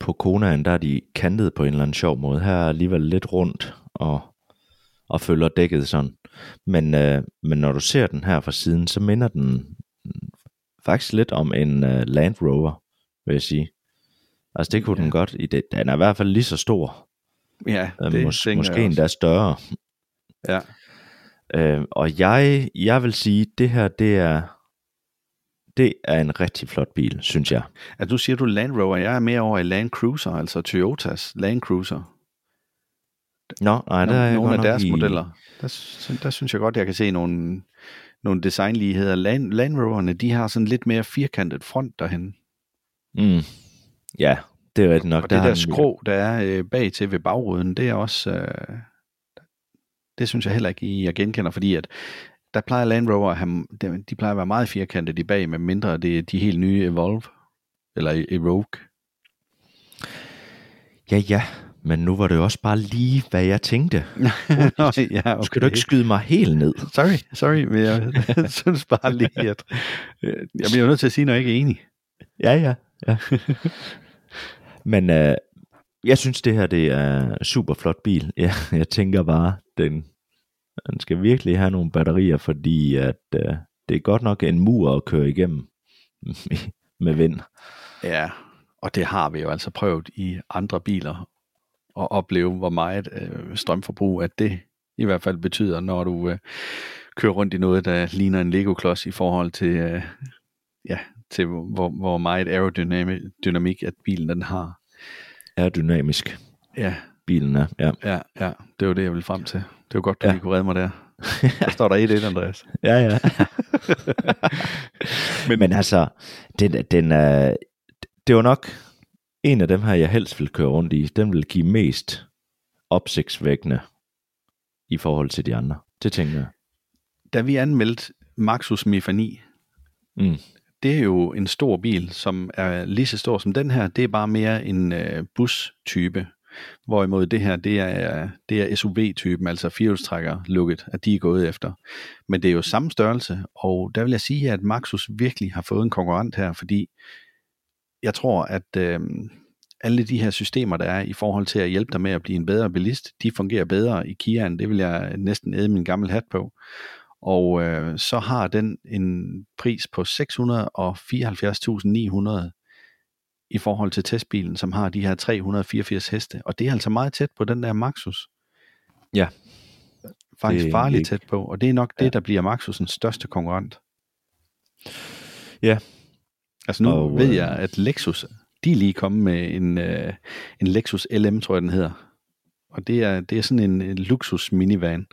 På Konaen, der er de kantet på en eller anden sjov måde. Her er alligevel lidt rundt og, og følger dækket sådan. Men, øh, men når du ser den her fra siden, så minder den faktisk lidt om en øh, Land Rover, vil jeg sige. Altså det kunne Ja. den godt i det. Den er i hvert fald lige så stor. Ja, Øh, det mås- tænker måske endda større. Ja. Øh, og jeg, jeg vil sige, det her, det er, det er en rigtig flot bil, synes jeg. Altså, du siger du Land Rover, jeg er mere over i Land Cruiser, altså Toyotas Land Cruiser. Nå, nej, der er nogle af deres i, modeller. Der, der synes jeg godt, jeg kan se nogle, nogle designligheder. Land, Land Roverne, de har sådan lidt mere firkantet front derhen. Mm, ja, det er rigtigt nok. Og det der den- skrå, der er øh, bag til ved bagruden, det er også... Øh, det synes jeg heller ikke, jeg genkender, fordi at der plejer Land Rover at have, de, plejer at være meget firkantet i bag, med mindre det er de helt nye Evolve, eller Evoque. Ja, ja, men nu var det jo også bare lige, hvad jeg tænkte. ja, Nu skal du ikke skyde mig helt ned. Sorry, sorry, men jeg synes bare lige, at øh, jeg bliver nødt til at sige, når jeg ikke er enig. Ja, ja. ja. men øh, jeg synes, det her det er super flot bil. Ja, jeg tænker bare, den, den skal virkelig have nogle batterier, fordi at, øh, det er godt nok en mur at køre igennem med vind. Ja, og det har vi jo altså prøvet i andre biler at opleve, hvor meget øh, strømforbrug, at det i hvert fald betyder, når du øh, kører rundt i noget, der ligner en Lego-klods i forhold til, øh, ja, til hvor, hvor meget aerodynamik dynamik, at bilen den har. Er dynamisk, Ja, bilen er. Ja, ja, ja, det var det, jeg ville frem til. Det var godt, du Ja. kunne redde mig der. Der står der 1-1, Andreas. ja. ja. men, men altså, den, den er, det var nok en af dem her, jeg helst vil køre rundt i. Den vil give mest opsigtsvækkende i forhold til de andre. Det tænker jeg. Da vi anmeldte Maxus Mifa 9, Mm det er jo en stor bil, som er lige så stor som den her. Det er bare mere en øh, bustype. Hvorimod det her, det er, det er SUV-typen, altså firehjulstrækker lukket, at de er gået efter. Men det er jo samme størrelse, og der vil jeg sige, at Maxus virkelig har fået en konkurrent her, fordi jeg tror, at øh, alle de her systemer, der er i forhold til at hjælpe dig med at blive en bedre bilist, de fungerer bedre i Kiaen. Det vil jeg næsten æde min gamle hat på. Og øh, så har den en pris på 674.900 i forhold til testbilen, som har de her 384 heste. Og det er altså meget tæt på den der Maxus. Ja. Faktisk Det farligt ikke- tæt på. Og det er nok det, Ja. der bliver Maxus' største konkurrent. Ja. Altså nu Og, og, ved øh, jeg, at Lexus, de er lige kommet med en, øh, en Lexus LM, tror jeg den hedder. Og det er, det er sådan en, en luksus minivan.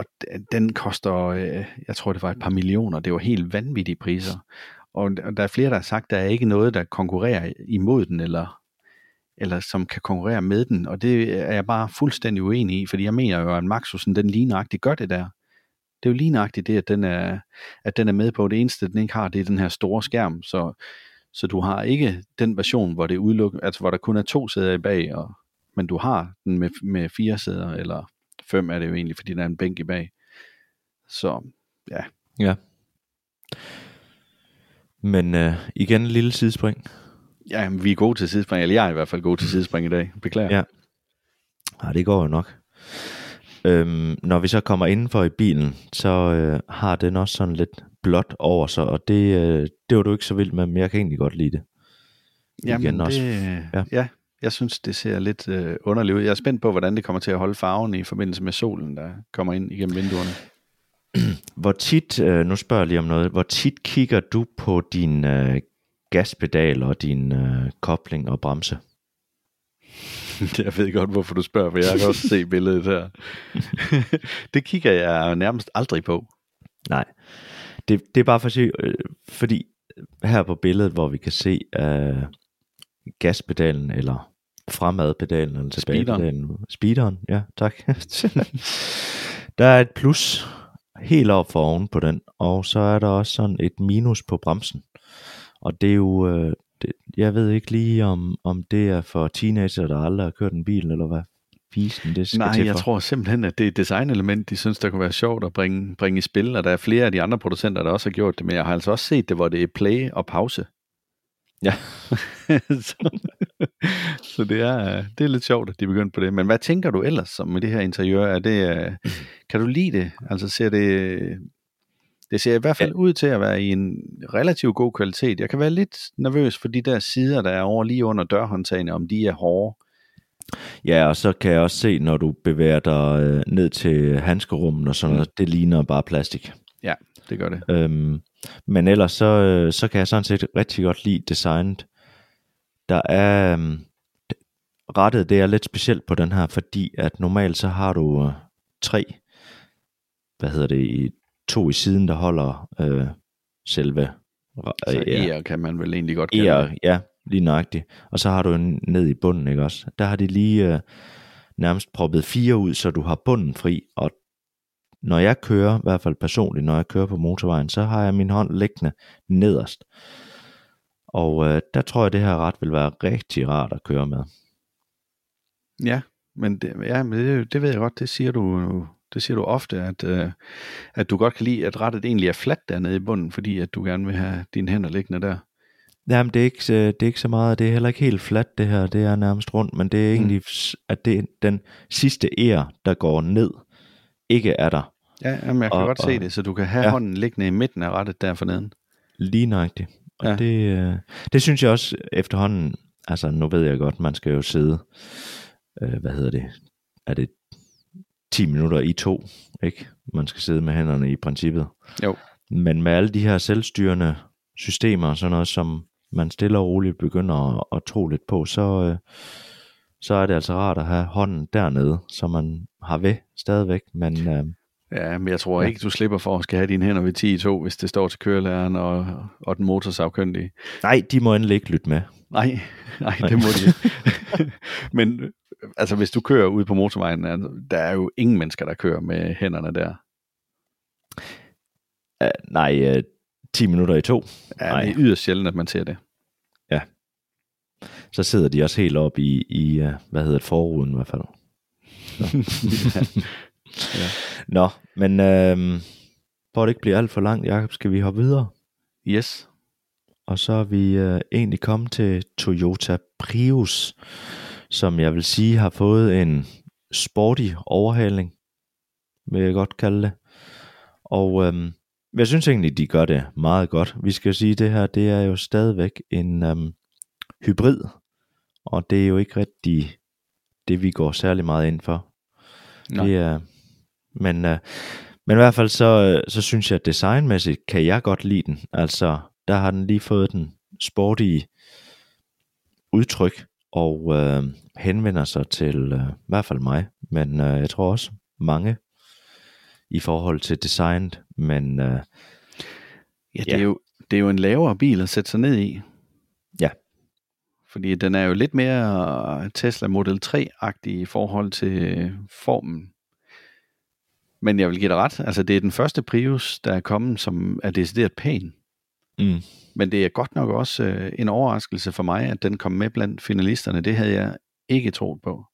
Og den koster, øh, jeg tror det var et par millioner. Det var helt vanvittige priser. Og og der er flere, der har sagt, der er ikke noget, der konkurrerer imod den, eller, eller som kan konkurrere med den. Og det er jeg bare fuldstændig uenig i, fordi jeg mener jo, at Maxusen, den lige nøjagtigt gør det der. Det er jo lige nøjagtigt det, at den er, at den er med på. Det eneste, den ikke har, det er den her store skærm. Så, så du har ikke den version, hvor det udelukker, altså hvor der kun er to sæder i bag, og, men du har den med, med fire sæder, eller fem er det jo egentlig, fordi der er en bænk i bag. Så ja, Ja. Men øh, igen en lille sidespring. ja jamen, vi er gode til sidespring, eller jeg er i hvert fald god til sidespring i dag. Beklager. Ja. Ja, det går jo nok. Øhm, når vi så kommer indenfor i bilen, så øh, har den også sådan lidt blåt over sig, og det, øh, det var du ikke så vild med, men jeg kan egentlig godt lide det. Jamen, Igen det, også. ja. Ja. ja, jeg synes, det ser lidt øh, underligt ud. Jeg er spændt på, hvordan det kommer til at holde farven i forbindelse med solen, der kommer ind igennem vinduerne. Hvor tit, øh, nu spørger jeg lige om noget, hvor tit kigger du på din øh, gaspedal og din øh, kobling og bremse? Jeg ved godt, hvorfor du spørger, for jeg kan også se billedet her. det kigger jeg nærmest aldrig på. Nej, det, det er bare for at sige, øh, fordi her på billedet, hvor vi kan se øh, gaspedalen, eller fremadpedalen, eller tilbagepedalen. Speederen, ja, tak. der er et plus helt op for oven på den, og så er der også sådan et minus på bremsen. Og det er jo, øh, det, jeg ved ikke lige, om, om det er for teenager, der aldrig har kørt en bil, eller hvad fisen det skal Nej, til jeg for. tror simpelthen, at det er et designelement, de synes, der kunne være sjovt at bringe, bringe i spil, og der er flere af de andre producenter, der også har gjort det, men jeg har altså også set det, hvor det er play og pause. Ja. så, så det er, det er lidt sjovt, at de er begyndt på det. Men hvad tænker du ellers om det her interiør? Er det, øh, kan du lide det? Altså ser det... Det ser i hvert fald ud til at være i en relativt god kvalitet. Jeg kan være lidt nervøs for de der sider, der er over lige under dørhåndtagene, om de er hårde. Ja, og så kan jeg også se, når du bevæger dig øh, ned til handskerummen og sådan noget, det ligner bare plastik. Ja, det gør det. Øhm, men ellers så, øh, så kan jeg sådan set rigtig godt lide designet. Der er øhm, rettet, det er lidt specielt på den her, fordi at normalt så har du øh, tre, hvad hedder det, i, to i siden, der holder øh, selve Så øh, ja, E'er kan man vel egentlig godt kalde E'er, ja, lige nøjagtigt. Og så har du en ned i bunden, ikke også? Der har de lige øh, nærmest proppet fire ud, så du har bunden fri. Og når jeg kører, i hvert fald personligt, når jeg kører på motorvejen, så har jeg min hånd liggende nederst. Og øh, der tror jeg, det her ret vil være rigtig rart at køre med. Ja, men det, ja, men det, det ved jeg godt, det siger du, det siger du ofte, at, øh, at du godt kan lide, at rettet egentlig er fladt dernede i bunden, fordi at du gerne vil have dine hænder liggende der. Jamen, det er, ikke, øh, det er ikke så meget, det er heller ikke helt fladt det her, det er nærmest rundt, men det er egentlig, s- at det er den sidste ære, der går ned, ikke er der. Ja, jamen, jeg kan Og- godt se og- det, så du kan have ja. hånden liggende i midten af rettet der forneden. Lige nøjagtigt. Og Ja. ja. det, øh, det synes jeg også efterhånden, altså nu ved jeg godt, man skal jo sidde, øh, hvad hedder det, er det 10 minutter i to, ikke? Man skal sidde med hænderne i princippet. Jo. Men med alle de her selvstyrende systemer og sådan noget, som man stille og roligt begynder at, at tro lidt på, så, øh, så er det altså rart at have hånden dernede, så man har ved stadigvæk, men øh, Ja, men jeg tror Ja. ikke, du slipper for at skal have dine hænder ved 10 i 2, hvis det står til kørelæreren og, og den motorsavkyndige. nej, de må endelig ikke lytte med. Nej, nej, det må de ikke. Men altså, hvis du kører ud på motorvejen, der er jo ingen mennesker, der kører med hænderne der. Uh, nej, øh, 10 minutter i to. Ja, Nej. det er yderst sjældent, at man ser det. Så sidder de også helt op i, i øh, hvad hedder det, forruden i hvert fald. ja. Nå, men øh, for at det ikke bliver alt for langt, Jacob, skal vi hoppe videre. Yes. Og så er vi øh, egentlig kommet til Toyota Prius, som jeg vil sige har fået en sporty overhaling, vil jeg godt kalde det. Og øh, jeg synes egentlig, de gør det meget godt. Vi skal sige, at det her det er jo stadigvæk en øh, hybrid, og det er jo ikke rigtig det, vi går særlig meget ind for. Nej. Det er, men, øh, men i hvert fald så, øh, så synes jeg, at designmæssigt kan jeg godt lide den. Altså, der har den lige fået den sportige udtryk, og øh, henvender sig til øh, i hvert fald mig, men øh, jeg tror også mange i forhold til designet, men øh, Ja, det, Ja. Er jo, det er jo en lavere bil at sætte sig ned i. Fordi den er jo lidt mere Tesla Model 3-agtig i forhold til formen. Men jeg vil give dig ret. Altså, det er den første Prius, der er kommet, som er decideret pæn. mm, Men det er godt nok også øh, en overraskelse for mig, at den kom med blandt finalisterne. Det havde jeg ikke troet på.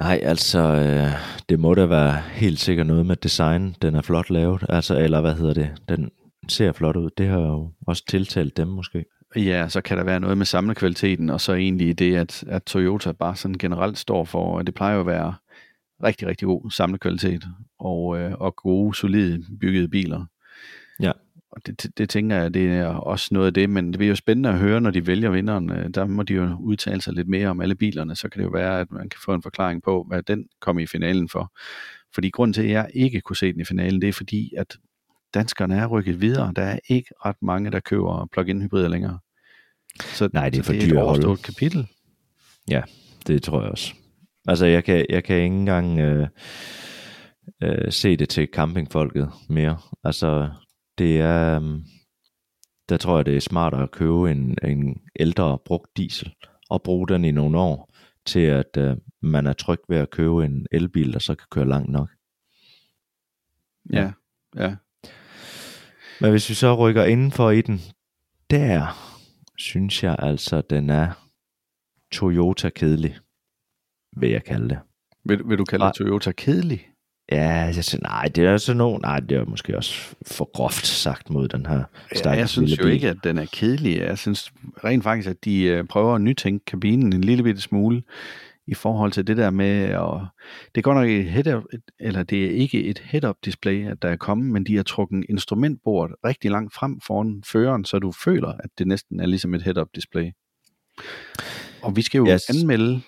Nej, altså, øh, det må da være helt sikkert noget med design. Den er flot lavet, altså, eller hvad hedder det? Den ser flot ud. Det har jo også tiltalt dem måske. Ja, så kan der være noget med samlekvaliteten, og så egentlig det, at, at Toyota bare sådan generelt står for, at det plejer jo at være rigtig, rigtig god samlekvalitet, og, øh, og gode, solide byggede biler. Ja. Og det, det, det tænker jeg, det er også noget af det, men det bliver jo spændende at høre, når de vælger vinderen. Øh, der må de jo udtale sig lidt mere om alle bilerne, så kan det jo være, at man kan få en forklaring på, hvad den kom i finalen for. Fordi grunden til, at jeg ikke kunne se den i finalen, det er fordi, at danskerne er rykket videre. Der er ikke ret mange, der køber plug-in hybrider længere. Så, Nej, det er for dyrt et overstået kapitel. Ja, det tror jeg også. Altså, jeg kan, jeg kan ikke engang øh, øh, se det til campingfolket mere. Altså, det er... Øh, der tror jeg, det er smartere at købe en, en ældre brugt diesel og bruge den i nogle år til, at øh, man er tryg ved at købe en elbil, der så kan køre langt nok. Ja, ja. Men hvis vi så rykker indenfor i den, der synes jeg altså, den er Toyota kedelig, vil jeg kalde det. Vil, vil du kalde det Toyota kedelig? Ja, jeg synes, nej, det er sådan nogen, nej, det er måske også for groft sagt mod den her ja, Jeg synes jo bil. ikke, at den er kedelig. Jeg synes rent faktisk, at de øh, prøver at nytænke kabinen en lille bitte smule i forhold til det der med, og det er godt nok et head eller det er ikke et head-up display, at der er kommet, men de har trukket instrumentbordet rigtig langt frem foran føreren, så du føler, at det næsten er ligesom et head-up display. Og vi skal jo yes. anmelde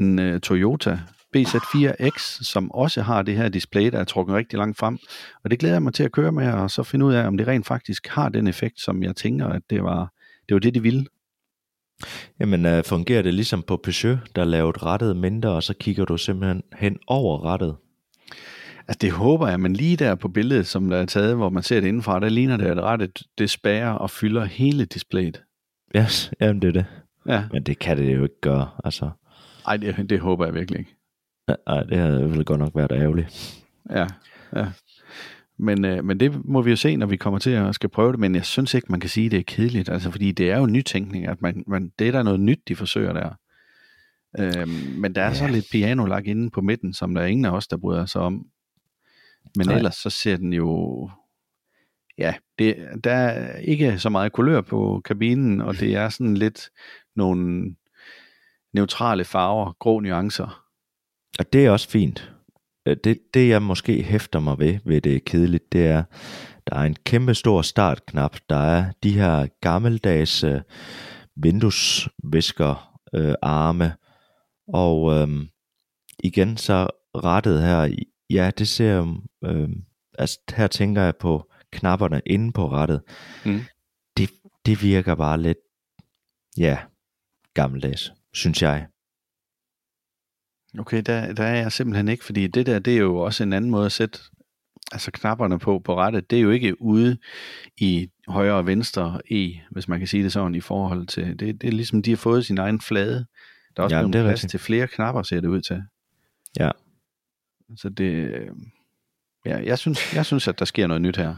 en uh, Toyota BZ4X, som også har det her display, der er trukket rigtig langt frem. Og det glæder jeg mig til at køre med, og så finde ud af, om det rent faktisk har den effekt, som jeg tænker, at det var det, var det de ville. Jamen, uh, fungerer det ligesom på Peugeot, der lavede rettet mindre, og så kigger du simpelthen hen over rettet? Altså det håber jeg, men lige der på billedet, som der er taget, hvor man ser det indenfra, der ligner det, at rettet det spærer og fylder hele displayet. Yes, jamen det er det. Ja. Men det kan det jo ikke gøre, altså. Nej, det, det håber jeg virkelig ikke. Nej, det havde vel godt nok været ærgerligt. Ja, ja. Men, øh, men det må vi jo se, når vi kommer til at skal prøve det. Men jeg synes ikke, man kan sige, at det er kedeligt. Altså, fordi det er jo nytænkning, at man, man, det er der noget nyt, de forsøger der. Øhm, men der er ja. så lidt piano lagt inde på midten, som der er ingen af os, der bryder sig om. Men Nej. ellers så ser den jo... Ja, det, der er ikke så meget kulør på kabinen, og det er sådan lidt nogle neutrale farver, grå nuancer. Og det er også fint. Øh, det, det jeg måske hæfter mig ved, ved det kedeligt, det er, der er en kæmpe stor startknap. Der er de her gammeldags øh, vinduesvisker øh, arme. Og øh, igen så rettet her, ja det ser, øh, altså her tænker jeg på knapperne inde på rettet. Mm. Det, det virker bare lidt, ja, gammeldags, synes jeg. Okay, der, der er jeg simpelthen ikke, fordi det der, det er jo også en anden måde at sætte altså knapperne på på rettet. Det er jo ikke ude i højre og venstre E, hvis man kan sige det sådan, i forhold til, det, det er ligesom, de har fået sin egen flade. Der er også Jamen, plads rigtigt. til flere knapper, ser det ud til. Ja. Så det, ja, jeg synes, jeg synes, at der sker noget nyt her.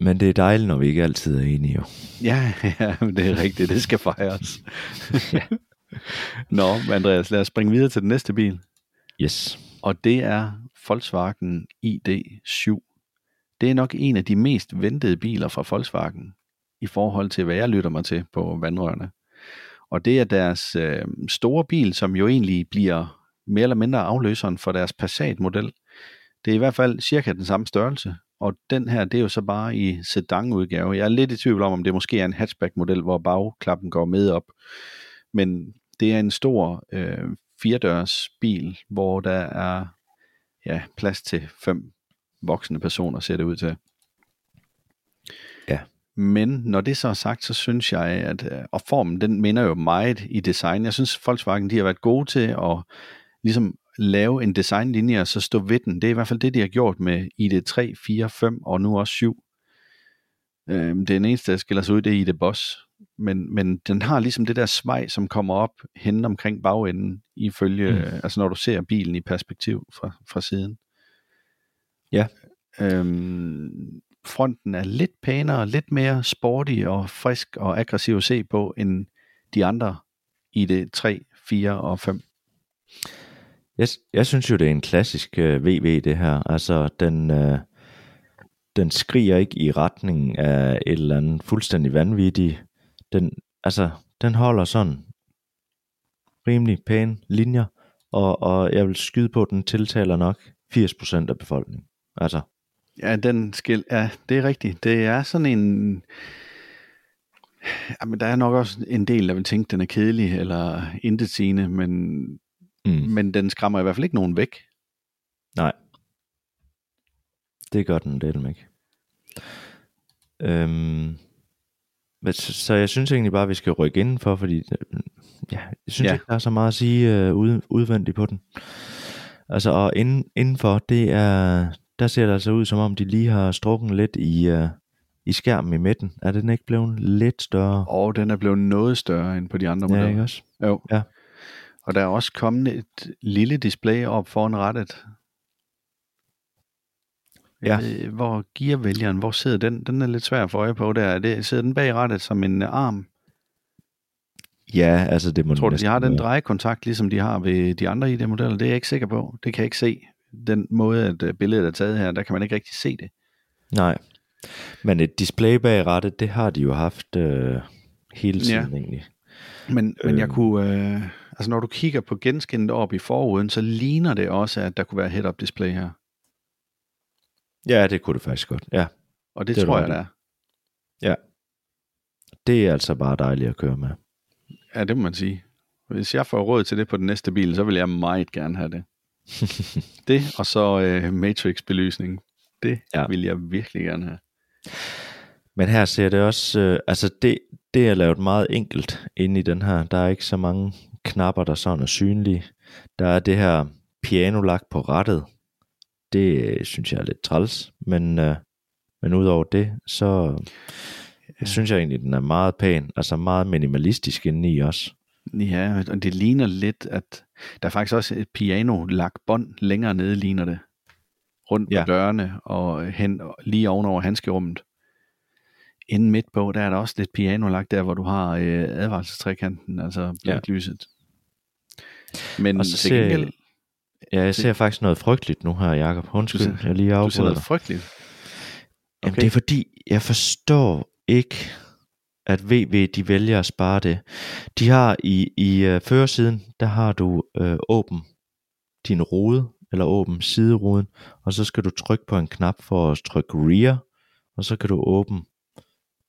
Men det er dejligt, når vi ikke altid er enige, jo. Ja, ja det er rigtigt. Det skal fejres. ja. Nå, Andreas, lad os springe videre til den næste bil. Yes. Og det er Volkswagen ID7. Det er nok en af de mest ventede biler fra Volkswagen i forhold til, hvad jeg lytter mig til på vandrørene. Og det er deres øh, store bil, som jo egentlig bliver mere eller mindre afløseren for deres Passat-model. Det er i hvert fald cirka den samme størrelse, og den her, det er jo så bare i sedan-udgave. Jeg er lidt i tvivl om, om det måske er en hatchback-model, hvor bagklappen går med op. Men det er en stor øh, firedørs bil, hvor der er ja, plads til fem voksne personer, ser det ud til. Ja. Men når det så er sagt, så synes jeg, at øh, og formen, den minder jo meget i design. Jeg synes, Volkswagen, de har været gode til at ligesom lave en designlinje og så stå ved den. Det er i hvert fald det, de har gjort med ID3, 4, 5 og nu også 7. Øhm, det eneste, der skiller sig ud, det er ID Boss men, men den har ligesom det der smag, som kommer op hen omkring bagenden, ifølge, mm. altså når du ser bilen i perspektiv fra, fra siden. Ja. Øhm, fronten er lidt pænere, lidt mere sporty og frisk og aggressiv at se på, end de andre i det 3, 4 og 5. Jeg, jeg synes jo, det er en klassisk øh, VV, det her. Altså, den, øh, den skriger ikke i retning af et eller andet fuldstændig vanvittigt. Den, altså, den holder sådan rimelig pæne linjer, og, og jeg vil skyde på, at den tiltaler nok 80% af befolkningen. Altså, Ja, den skil, ja, det er rigtigt. Det er sådan en... Ja, men der er nok også en del, der vil tænke, den er kedelig eller intetsigende, men, mm. men den skræmmer i hvert fald ikke nogen væk. nej. Det gør den del ikke. Øhm, men så, så jeg synes egentlig bare, at vi skal rykke indenfor, fordi øh, ja, jeg synes Ja. ja. ikke, der er så meget at sige øh, ud, udvendigt på den. Altså, og inden, indenfor, det er, der ser det altså ud, som om de lige har strukket lidt i, øh, i skærmen i midten. Er den ikke blevet lidt større? Og den er blevet noget større end på de andre ja, modeller. ikke også? Jo. Ja. Og der er også kommet et lille display op foran rettet. Ja. Øh, Hvor gearvælgeren, hvor sidder den? Den er lidt svær at få øje på der. Er det, sidder den bag rettet som en arm? Ja, altså det må Tror du, de har den drejekontakt, ligesom de har ved de andre ID-modeller? Det er jeg ikke sikker på. Det kan jeg ikke se. Den måde, at øh, billedet er taget her, der kan man ikke rigtig se det. Nej. Men et display bag det har de jo haft øh, hele tiden Ja. egentlig. Men, men jeg Øhm. kunne, øh, altså når du kigger på genskinnet op i forruden, så ligner det også, at der kunne være head-up display her. Ja, det kunne det faktisk godt. Ja, Og det, Det det tror jeg, der er. det er altså bare dejligt at køre med. Ja, det må man sige. Hvis jeg får råd til det på den næste bil, så vil jeg meget gerne have det. det, og så øh, Matrix-belysning. Det ja. Ja. vil jeg virkelig gerne have. Men her ser det også, øh, altså det, det er lavet meget enkelt inde i den her. Der er ikke så mange knapper, der sådan er synlige. Der er det her pianolak på rattet. Det øh, synes jeg er lidt træls, men, øh, men udover det, så ja. synes jeg egentlig, den er meget pæn. Altså meget minimalistisk inde i også. Ja, og det ligner lidt, at der er faktisk også et piano-lagt bånd længere nede, ligner det. Rundt på Ja. dørene og hen lige ovenover handskerummet. Inden midt på, der er der også lidt piano-lagt der, hvor du har øh, advarselstrekanten, altså Ja. blyklyset. Men Og så til gengæld, Ja, jeg ser faktisk noget frygteligt nu her, Jacob. Undskyld, Du ser- jeg lige du ser afbryder noget frygteligt. Jamen, Okay. det er fordi, jeg forstår ikke, at VV de vælger at spare det. De har i, i uh, førersiden, der har du uh, åben din rude, eller åben sideruden, og så skal du trykke på en knap for at trykke rear, og så kan du åbne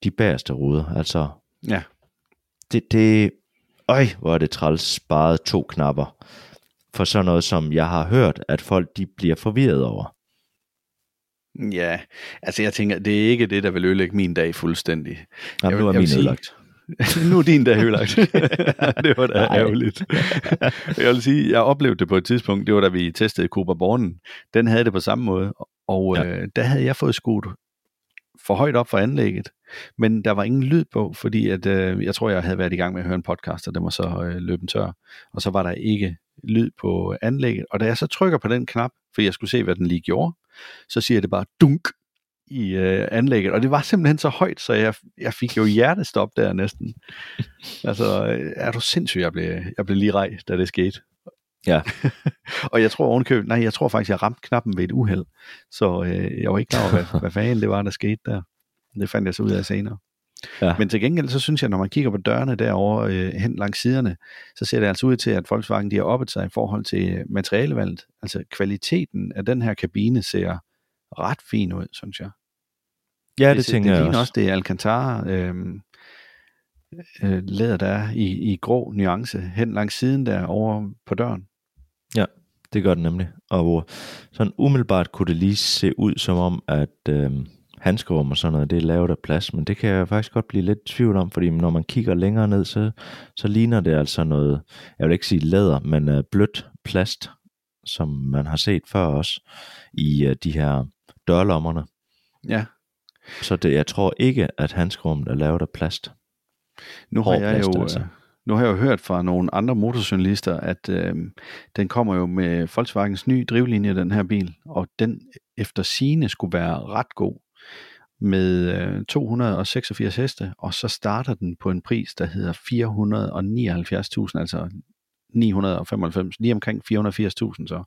de bagerste ruder. Altså, Ja, det, det, øj, hvor er det træls sparet to knapper. For sådan noget, som jeg har hørt, at folk de bliver forvirret over. ja. Altså jeg tænker, det er ikke det, der vil ødelægge min dag fuldstændig. Jamen, nu er min sige- ødelagt. nu er din dag ødelagt. det var da Nej. ærgerligt. jeg vil sige, jeg oplevede det på et tidspunkt, det var da vi testede Cooper Bornen. Den havde det på samme måde, og Ja. øh, der havde jeg fået skudt for højt op for anlægget, men der var ingen lyd på, fordi at, øh, jeg tror, jeg havde været i gang med at høre en podcast, og den var så øh, løbet tør, og så var der ikke lyd på anlægget, og da jeg så trykker på den knap, for jeg skulle se, hvad den lige gjorde, så siger det bare dunk i øh, anlægget, og det var simpelthen så højt, så jeg, jeg fik jo hjertestop der næsten. altså, er du sindssyg, jeg blev, jeg blev lige rej, da det skete. Ja. og jeg tror ovenkøbet, nej, jeg tror faktisk, jeg ramte knappen ved et uheld, så øh, jeg var ikke klar over, hvad, hvad fanden det var, der skete der. Det fandt jeg så ud af senere. Ja. Men til gengæld, så synes jeg, når man kigger på dørene derovre øh, hen langs siderne, så ser det altså ud til, at Volkswagen de har oppet sig i forhold til materialevalget. Altså kvaliteten af den her kabine ser ret fin ud, synes jeg. Ja, det, det tænker det jeg ligner også. også, det er Alcantara øh, øh, læder, der er i, i grå nuance hen langs siden der over på døren. Det gør det nemlig. Og sådan umiddelbart kunne det lige se ud som om, at øh, handskerum og sådan noget, det er lavet af plads, men det kan jeg faktisk godt blive lidt i tvivl om, fordi når man kigger længere ned, så, så ligner det altså noget, jeg vil ikke sige læder, men øh, blødt plast, som man har set før også i øh, de her dørlommerne. Ja, Så det, jeg tror ikke, at handskerummet er lavet af plast. nu har Hård jeg plast, jo... altså. øh, Nu har jeg jo hørt fra nogle andre motorjournalister, at øh, den kommer jo med Volkswagens nye drivlinje, den her bil, og den efter sine skulle være ret god med øh, 286 heste, og så starter den på en pris, der hedder 479.000, altså 995, lige omkring 480.000 så.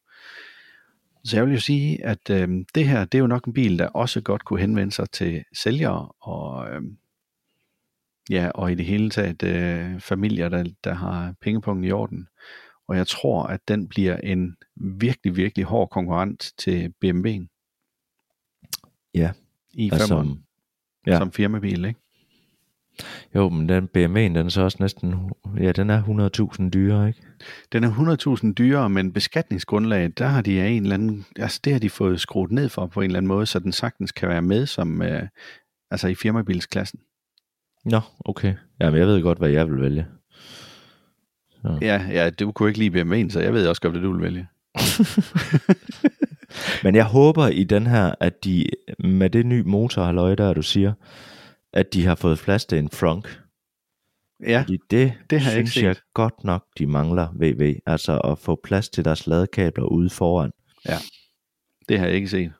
Så jeg vil jo sige, at øh, det her, det er jo nok en bil, der også godt kunne henvende sig til sælgere og, øh, ja, og i det hele taget øh, familier, der, der har pengepunkten i orden. Og jeg tror, at den bliver en virkelig, virkelig hård konkurrent til BMW'en. Ja. I Altså, altså, ja. som firmabil, ikke? Jo, men den BMW'en, den er så også næsten, ja, den er 100.000 dyrere, ikke? Den er 100.000 dyrere, men beskatningsgrundlaget, der har de af en eller anden, altså det har de fået skruet ned for på en eller anden måde, så den sagtens kan være med som, øh, altså i firmabilsklassen. Nå, okay. Jamen, jeg ved godt, hvad jeg vil vælge. Så. Ja, ja, du kunne ikke lide BMW'en, så jeg ved også godt, hvad du vil vælge. Men jeg håber i den her, at de med det nye motorhalløj, der du siger, at de har fået plads til en frunk. Ja, Fordi det, det har jeg synes ikke jeg godt nok, de mangler VV. Altså at få plads til deres ladekabler ude foran. det har jeg ikke set.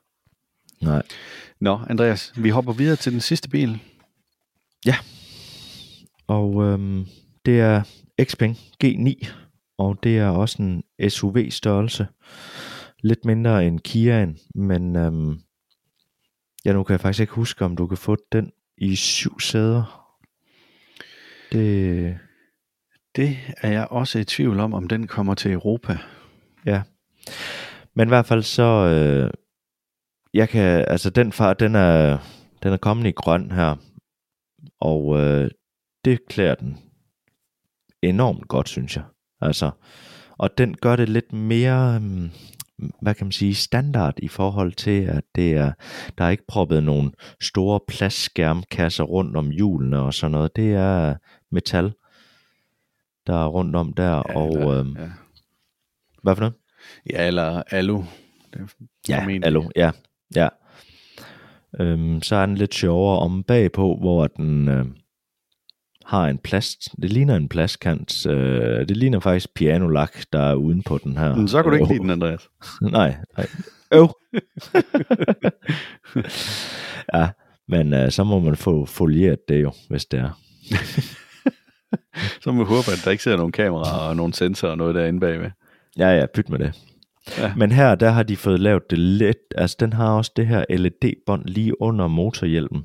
Nej. Nå, Andreas, vi hopper videre til den sidste bil. Og øhm, det er Xpeng G9, og det er også en SUV-størrelse. Lidt mindre end Kiaen, men øhm, ja, nu kan jeg faktisk ikke huske, om du kan få den i syv sæder. Det, Det er jeg også i tvivl om, om den kommer til Europa. ja. Men i hvert fald så, øh, jeg kan, altså den far, den er, den er kommet i grøn her, og øh, det klæder den enormt godt, synes jeg. Altså, og den gør det lidt mere, øhm, hvad kan man sige, standard i forhold til, at det er, der er ikke proppet nogle store plastskærmkasser rundt om hjulene og sådan noget. Det er metal, der er rundt om der, ja, og eller, øhm, ja. hvad for noget? ja, eller alu. Det Ja, hallo, ja, ja. Øhm, så er den lidt sjovere om bagpå, hvor den øh, har en plast, det ligner en plastkant, øh, det ligner faktisk pianolak, der er uden på den her. Men så kunne du ikke lide den, Andreas. Nej, nej. Øv. ja, men øh, så må man få folieret det jo, hvis det er. Så må vi håbe, at der ikke sidder nogle kameraer og nogle sensorer og noget derinde bagved. Ja, ja, pyt med det. Ja. Men her, der har de fået lavet det let, altså den har også det her LED-bånd lige under motorhjelmen.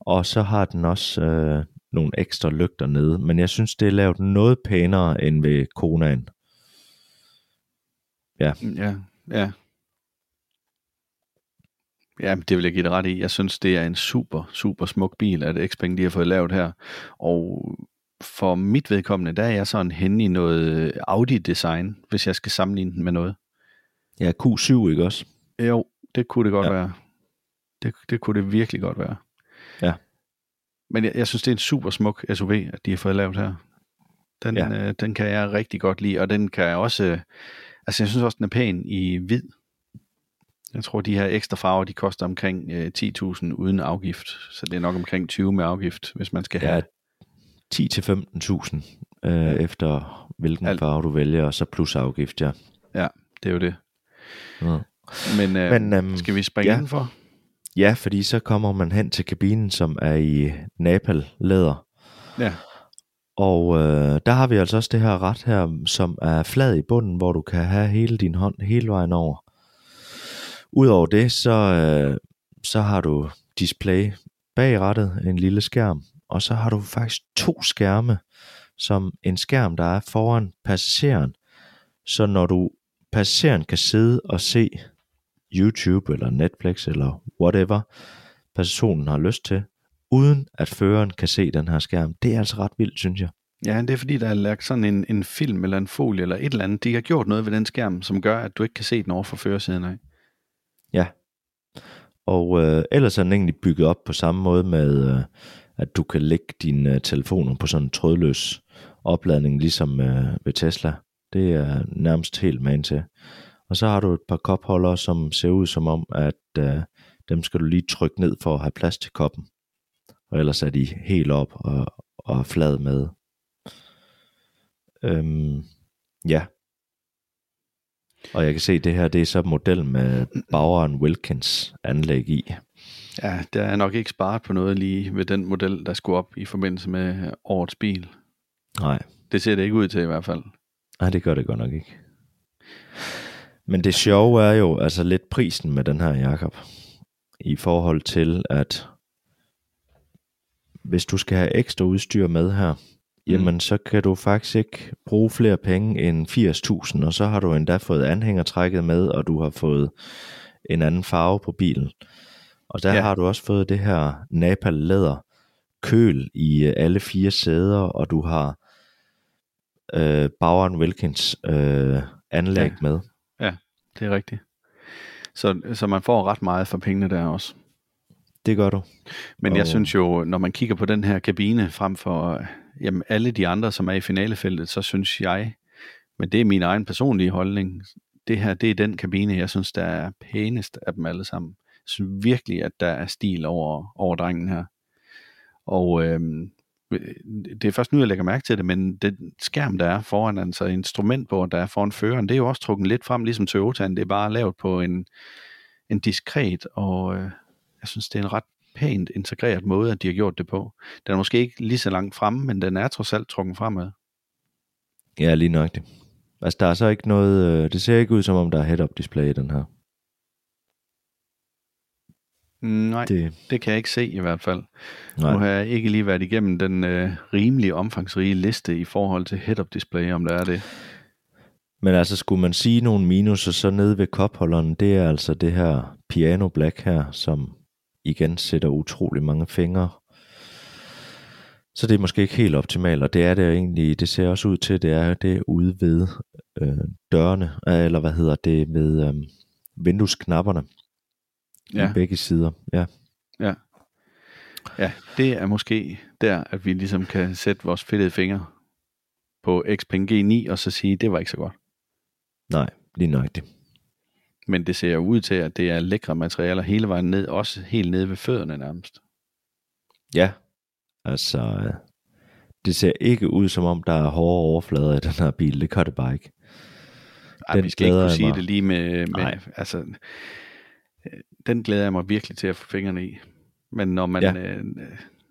Og så har den også øh, nogle ekstra lygter nede, men jeg synes, det er lavet noget pænere end ved Konaen. Ja, ja. Ja, men det vil jeg give dig ret i. Jeg synes, det er en super, super smuk bil, at Xpeng de har fået lavet her. Og for mit vedkommende, der er jeg sådan henne i noget Audi-design, hvis jeg skal sammenligne den med noget. Ja, Q7, ikke også? Jo, det kunne det godt Ja. ja. være. Det, det kunne det virkelig godt være. Ja. Men jeg, jeg synes, det er en super smuk SUV, at de har fået lavet her. Den, Ja. ja. øh, den kan jeg rigtig godt lide, og den kan jeg også... Øh, altså, jeg synes også, den er pæn i hvid. Jeg tror, de her ekstra farver, de koster omkring øh, 10.000 uden afgift. Så det er nok omkring 20 med afgift, hvis man skal Ja, have... 10-15.000 øh, efter hvilken Alt. farve du vælger, og så plus afgift, ja. Det er jo det. Ja. Men, øh, Men, øhm, skal vi springe ja. ja. indenfor? Ja, fordi så kommer man hen til kabinen, som er i Napal-læder. Ja. Og øh, der har vi altså også det her ret her, som er flad i bunden, hvor du kan have hele din hånd hele vejen over. Udover det, så, øh, så har du display bag rattet, en lille skærm, og så har du faktisk to skærme, som en skærm, der er foran passageren. Så når du passageren kan sidde og se YouTube eller Netflix eller whatever personen har lyst til, uden at føreren kan se den her skærm. Det er altså ret vildt, synes jeg. Ja, det er fordi, der er lagt sådan en, en film eller en folie eller et eller andet. De har gjort noget ved den skærm, som gør, at du ikke kan se den over for førersiden af. Ja. Og øh, ellers er den egentlig bygget op på samme måde med, øh, at du kan lægge dine øh, telefoner på sådan en trådløs opladning, ligesom øh, ved Tesla. Det er nærmest helt man til. Og så har du et par kopholdere, som ser ud som om, at øh, dem skal du lige trykke ned for at have plads til koppen. Og ellers er de helt op og, og flad med. Øhm, ja. Og jeg kan se, at det her det er så model med Bauer Wilkins anlæg i. Ja, der er nok ikke sparet på noget lige ved den model, der skulle op i forbindelse med årets bil. Nej. Det ser det ikke ud til i hvert fald. Nej, det gør det godt nok ikke. Men det sjove er jo altså lidt prisen med den her, Jakob. I forhold til, at hvis du skal have ekstra udstyr med her, mm. jamen så kan du faktisk ikke bruge flere penge end 80.000, og så har du endda fået anhængertrækket med, og du har fået en anden farve på bilen. Og der ja. har du også fået det her Napal læder køl i øh, alle fire sæder, og du har øh, Bauer Wilkins øh, anlæg ja. med. Det er rigtigt. Så, så man får ret meget for pengene der også. Det gør du. Men og... jeg synes jo, når man kigger på den her kabine frem for jamen, alle de andre, som er i finalefeltet, så synes jeg, men det er min egen personlige holdning, det her, det er den kabine, jeg synes, der er pænest af dem alle sammen. Jeg synes virkelig, at der er stil over, over drengen her. Og øhm, Øh, det er først nu, jeg lægger mærke til det, men den skærm, der er foran, altså instrumentbord, der er foran føreren, det er jo også trukket lidt frem, ligesom Toyota'en. Det er bare lavet på en, en diskret, og øh, jeg synes, det er en ret pænt integreret måde, at de har gjort det på. Den er måske ikke lige så langt fremme, men den er trods alt trukket fremad. Ja, lige nok det. Altså, der er så ikke noget... Øh, det ser ikke ud, som om der er head-up display i den her. Nej, det... det kan jeg ikke se i hvert fald. Nej. Nu har jeg ikke lige været igennem den øh, rimelig omfangsrige liste i forhold til head-up display, om der er det. Men altså, skulle man sige nogle minuser, så nede ved kopholderen, det er altså det her piano black her, som igen sætter utrolig mange fingre. Så det er måske ikke helt optimalt, og det er det egentlig, det ser også ud til, det er det ude ved øh, dørene, eller hvad hedder det, ved øh, vinduesknapperne ja. i begge sider. Ja. ja. Ja, det er måske der, at vi ligesom kan sætte vores fedtede fingre på Xpeng G9, og så sige, det var ikke så godt. Nej, lige nøjagtigt. Men det ser jo ud til, at det er lækre materialer hele vejen ned, også helt nede ved fødderne nærmest. Ja, altså, det ser ikke ud som om, der er hårde overflader i den her bil. Det gør det bare ikke. Ej, vi skal ikke kunne sige mig. det lige med, med altså, den glæder jeg mig virkelig til at få fingrene i. Men når man, ja. øh,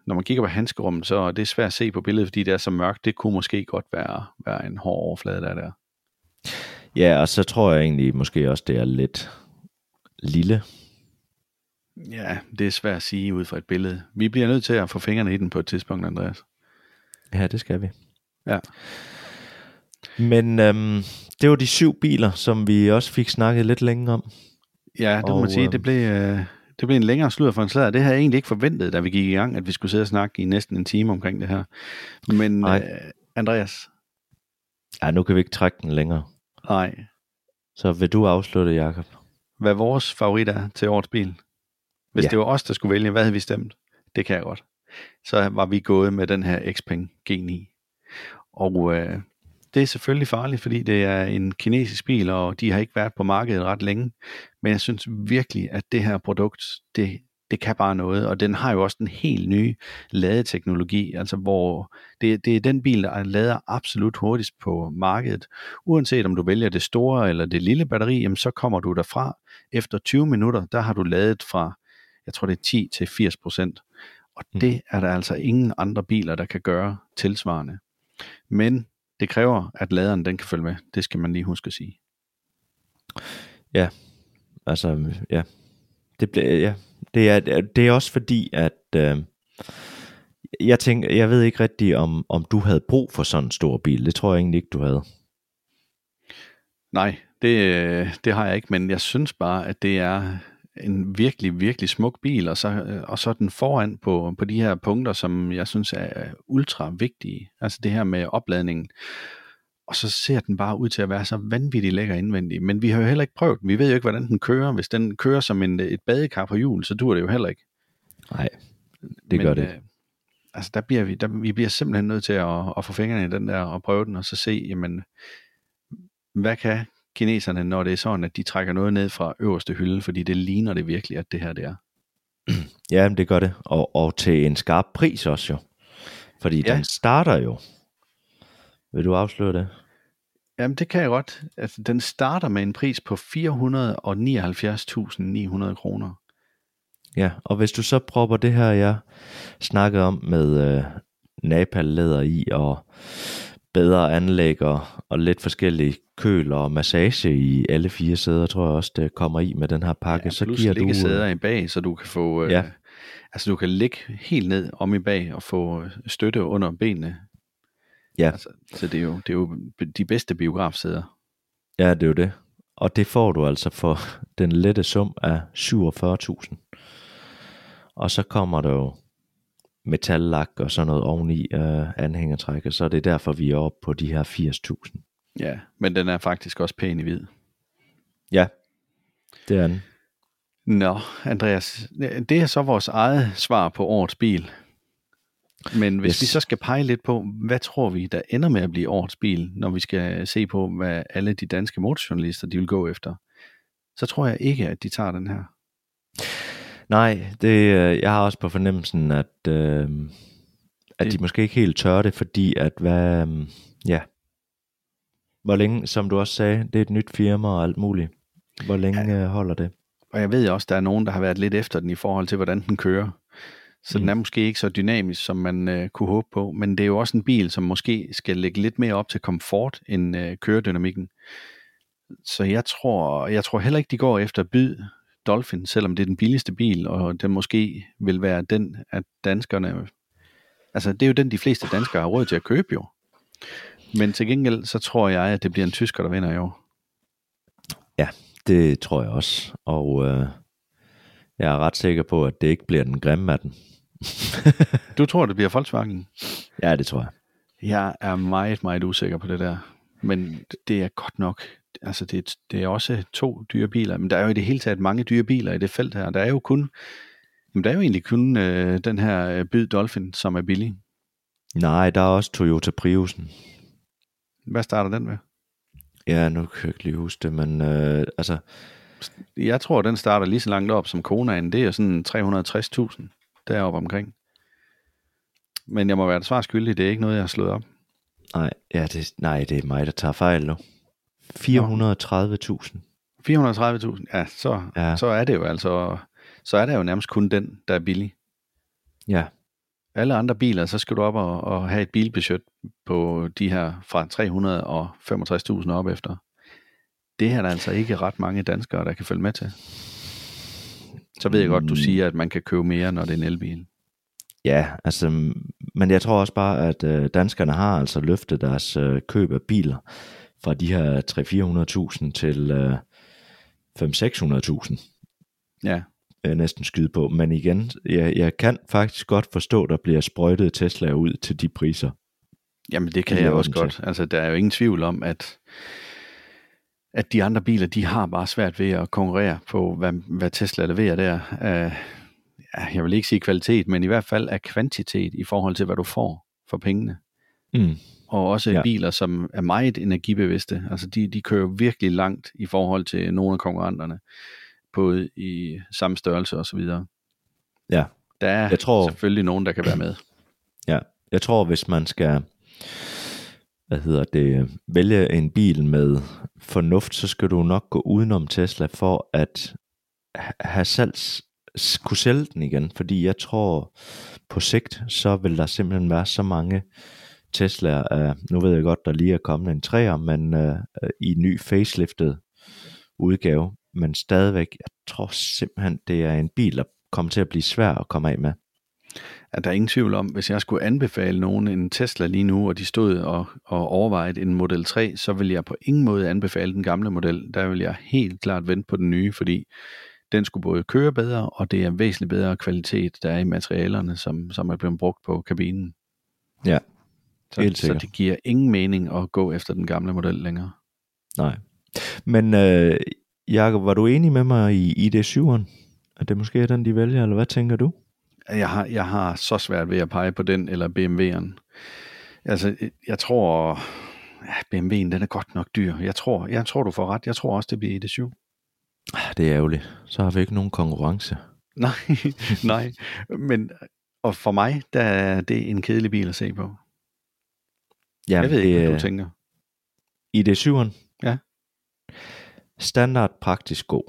når man kigger på handskerummet, så er det svært at se på billedet, fordi det er så mørkt. Det kunne måske godt være, være en hård overflade, der er der. Ja, og så tror jeg egentlig måske også, det er lidt lille. Ja, det er svært at sige ud fra et billede. Vi bliver nødt til at få fingrene i den på et tidspunkt, Andreas. Ja, det skal vi. Ja. Men øhm, det var de syv biler, som vi også fik snakket lidt længe om. Ja, det må man sige. Det blev, øh, det blev en længere sludder for en slader. Det havde jeg egentlig ikke forventet, da vi gik i gang, at vi skulle sidde og snakke i næsten en time omkring det her. Men øh, Andreas? Ja, nu kan vi ikke trække den længere. Nej. Så vil du afslutte, Jakob? Hvad vores favorit er til årets bil? Hvis ja. det var os, der skulle vælge, hvad havde vi stemt? Det kan jeg godt. Så var vi gået med den her Xpeng G9. Og øh, det er selvfølgelig farligt, fordi det er en kinesisk bil, og de har ikke været på markedet ret længe. Men jeg synes virkelig, at det her produkt, det, det kan bare noget, og den har jo også den helt nye ladeteknologi, altså hvor det, det er den bil, der lader absolut hurtigst på markedet. Uanset om du vælger det store eller det lille batteri, jamen så kommer du derfra. Efter 20 minutter, der har du ladet fra, jeg tror det er 10 til 80 procent. Og mm. det er der altså ingen andre biler, der kan gøre tilsvarende. Men det kræver, at laderen den kan følge med. Det skal man lige huske at sige. Ja, altså, ja. Det, bliver, ja. det, er, det er også fordi, at øh, jeg tænker, jeg ved ikke rigtigt, om, om du havde brug for sådan en stor bil. Det tror jeg egentlig ikke, du havde. Nej, det, det har jeg ikke, men jeg synes bare, at det er en virkelig, virkelig smuk bil, og så, og så den foran på, på de her punkter, som jeg synes er ultra vigtige. Altså det her med opladningen. Og så ser den bare ud til at være så vanvittigt lækker indvendig. Men vi har jo heller ikke prøvet den. Vi ved jo ikke, hvordan den kører. Hvis den kører som en, et badekar på hjul, så dur det jo heller ikke. Nej, det gør Men, det øh, altså der bliver vi, der, vi bliver simpelthen nødt til at, at få fingrene i den der og prøve den, og så se, jamen, hvad kan kineserne, når det er sådan, at de trækker noget ned fra øverste hylde, fordi det ligner det virkelig, at det her det er. Ja, det gør det. Og, og til en skarp pris også jo. Fordi ja. den starter jo. Vil du afsløre det? Jamen, det kan jeg godt. Altså, den starter med en pris på 479.900 kroner. Ja, og hvis du så propper det her, jeg snakkede om med øh, napallæder i, og bedre anlæg og, og lidt forskellige køl og massage i alle fire sæder, tror jeg også, det kommer i med den her pakke. Ja, så giver du... sæder i bag, så du kan få... Øh, Ja. Altså du kan ligge helt ned om i bag og få øh, støtte under benene. Ja. Altså, så det er, jo, det er jo de bedste biografsæder. Ja, det er jo det. Og det får du altså for den lette sum af 47.000. Og så kommer der jo metallak og sådan noget oveni øh, anhængertræk, og så er det derfor, vi er oppe på de her 80.000. Ja, men den er faktisk også pæn i hvid. Ja, det er den. Nå, Andreas, det er så vores eget svar på årets bil. Men hvis yes. vi så skal pege lidt på, hvad tror vi, der ender med at blive årets bil, når vi skal se på, hvad alle de danske motorjournalister, de vil gå efter, så tror jeg ikke, at de tager den her. Nej, det, øh, jeg har også på fornemmelsen, at, øh, at Det- de måske ikke helt tør det, fordi at hvad, øh, ja, hvor længe, som du også sagde, det er et nyt firma og alt muligt. Hvor længe ja. holder det? Og jeg ved også, der er nogen, der har været lidt efter den i forhold til, hvordan den kører. Så mm. den er måske ikke så dynamisk, som man øh, kunne håbe på. Men det er jo også en bil, som måske skal lægge lidt mere op til komfort end øh, køredynamikken. Så jeg tror, jeg tror heller ikke, de går efter byd Dolphin, selvom det er den billigste bil, og den måske vil være den, at danskerne... Altså, det er jo den, de fleste danskere har råd til at købe jo. Men til gengæld, så tror jeg, at det bliver en tysker, der vinder i år. Det tror jeg også. Og øh, jeg er ret sikker på, at det ikke bliver den grimme af den. Du tror, det bliver Volkswagen? Ja, det tror jeg. Jeg er meget, meget usikker på det der. Men det er godt nok. Altså, det, er- det er også to dyre biler. Men der er jo i det hele taget mange dyre biler i det felt her. Der er jo kun... Jamen, der er jo egentlig kun øh, den her øh, byd Dolphin, som er billig. Nej, der er også Toyota Priusen. Hvad starter den med? Ja, nu kan jeg ikke lige huske det, men øh, altså, Jeg tror, den starter lige så langt op som Konaen. Det er sådan 360.000 deroppe omkring. Men jeg må være et svar skyldig. Det er ikke noget, jeg har slået op. nej, ja, det, nej, det er mig, der tager fejl nu. 430.000. 430.000. Ja, så, Ja. så er det jo altså... Så er det jo nærmest kun den, der er billig. Ja, alle andre biler, så skal du op og, og have et bilbudget på de her fra 365.000 op efter. Det her er der altså ikke ret mange danskere, der kan følge med til. Så ved jeg godt, du Mm. siger, at man kan købe mere, når det er en elbil. Ja, altså, men jeg tror også bare, at øh, danskerne har altså løftet deres øh, køb af biler fra de her 300-400.000 til øh, 500-600.000. Ja, øh, næsten skyde på. Men igen, jeg, jeg kan faktisk godt forstå, at der bliver sprøjtet Tesla ud til de priser. jamen det kan Det jeg også den godt. Altså, der er jo ingen tvivl om, at, at de andre biler, de har bare svært ved at konkurrere på, hvad, hvad Tesla leverer der. Uh, jeg vil ikke sige kvalitet, men i hvert fald af kvantitet i forhold til, hvad du får for pengene. Mm. og også Ja. biler, som er meget energibevidste. Altså de, de kører virkelig langt i forhold til nogle af konkurrenterne, både i samme størrelse og så videre. Ja, Der er Jeg tror- selvfølgelig nogen, der kan være med. ja. Jeg tror, hvis man skal hvad hedder det, vælge en bil med fornuft, så skal du nok gå udenom Tesla for at ha- have salgs, kunne sælge den igen. Fordi jeg tror, på sigt, så vil der simpelthen være så mange Teslaer. Uh, nu ved jeg godt, der lige er kommet en træer, men uh, i ny faceliftet udgave. Men stadigvæk, jeg tror simpelthen, det er en bil, der kommer til at blive svær at komme af med. At der er ingen tvivl om, hvis jeg skulle anbefale nogen en Tesla lige nu, og de stod og, og overvejede en Model 3, så vil jeg på ingen måde anbefale den gamle model. Der vil jeg helt klart vente på den nye, fordi den skulle både køre bedre, og det er væsentligt bedre kvalitet, der er i materialerne, som, som er blevet brugt på kabinen. Ja, Så, helt så sikkert. det giver ingen mening at gå efter den gamle model længere. Nej. Men øh, Jacob, var du enig med mig i ID7'eren? At det måske er den, de vælger, eller hvad tænker du? Jeg har, jeg har så svært ved at pege på den eller BMW'eren. Altså, jeg tror, ja, BMW'en den er godt nok dyr. Jeg tror, jeg tror, du får ret. Jeg tror også, det bliver ID7. Ah, Det er ærgerligt. Så har vi ikke nogen konkurrence. Nej, nej. Men og for mig, der er det en kedelig bil at se på. Ja, jeg ved ikke, hvad det, du tænker. ID7'eren? Ja. Standard praktisk god.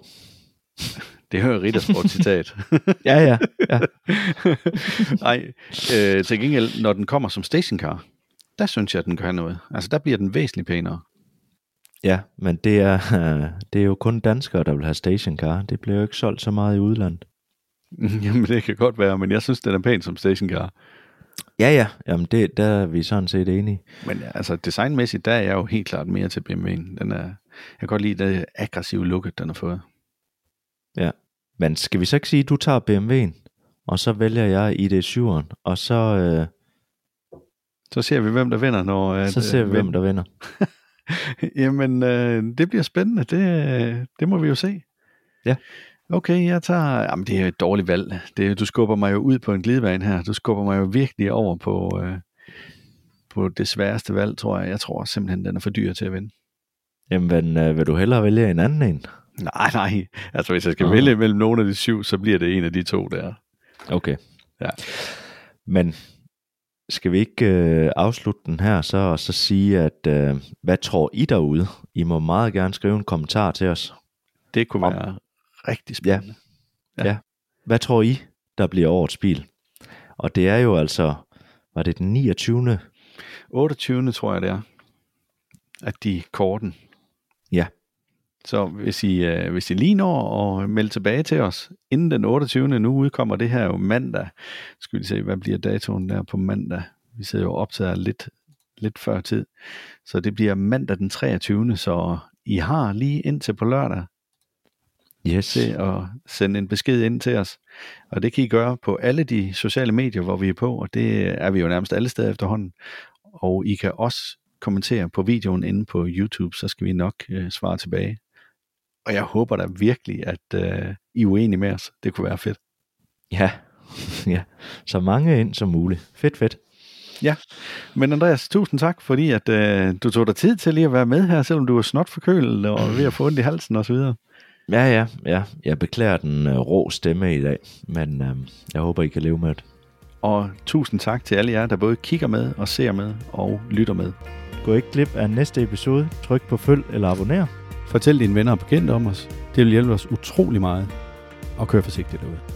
Det hører Rittersport citat. Ja, ja. ja. Nej, øh, til gengæld, når den kommer som stationcar, der synes jeg, at den gør noget. Altså, der bliver den væsentligt pænere. Ja, men det er, det er jo kun danskere, der vil have stationcar. Det bliver jo ikke solgt så meget i udlandet. Jamen, det kan godt være, men jeg synes, den er pæn som stationcar. Ja, ja, jamen det, der er vi sådan set enige. Men altså, designmæssigt, der er jeg jo helt klart mere til BMW'en. Den er, jeg kan godt lide det aggressive look, den har fået. Ja, men skal vi så ikke sige, at du tager BMW'en, og så vælger jeg ID7'eren, og så, øh, Så ser vi, hvem der vinder, når... at, så ser vi, øh, hvem der vinder. Jamen, øh, det bliver spændende. Det, det må vi jo se. Ja. Okay, jeg tager... Jamen, det er et dårligt valg. Det, du skubber mig jo ud på en glidebane her. Du skubber mig jo virkelig over på, øh, på det sværeste valg, tror jeg. Jeg tror simpelthen, den er for dyr til at vinde. Jamen, men, øh, vil du hellere vælge en anden en? Nej, nej. Altså, hvis jeg skal Nå. vælge mellem nogle af de syv, så bliver det en af de to der. Okay. Ja. Men skal vi ikke øh, afslutte den her så, og så sige, at øh, hvad tror I derude? I må meget gerne skrive en kommentar til os. Det kunne Om- være rigtig spændende. Ja. Hvad tror I, der bliver årets bil? Og det er jo altså, var det den 29. 28. tror jeg det er, at de korten. Ja. Så hvis I, øh, hvis I lige når at melde tilbage til os, inden den 28. nu udkommer det her jo mandag. Skal vi se, hvad bliver datoen der på mandag? Vi sidder jo optager lidt, lidt før tid. Så det bliver mandag den 23. Så I har lige indtil på lørdag Yes. til at sende en besked ind til os. Og det kan I gøre på alle de sociale medier, hvor vi er på, og det er vi jo nærmest alle steder efterhånden. Og I kan også kommentere på videoen inde på YouTube, så skal vi nok øh, svare tilbage. Og jeg håber da virkelig, at øh, I er uenige med os. Det kunne være fedt. Ja. ja. Så mange ind som muligt. Fedt, fedt. Men Andreas, tusind tak, fordi at, øh, du tog dig tid til lige at være med her, selvom du er snot forkølet og ved at få ondt i halsen osv. Ja, ja, ja. Jeg beklager den øh, rå stemme i dag, men øh, jeg håber, I kan leve med det. Og tusind tak til alle jer, der både kigger med og ser med og lytter med. Gå ikke glip af næste episode. Tryk på følg eller abonner. Fortæl dine venner og bekendte om os. Det vil hjælpe os utrolig meget. Og kør forsigtigt derude.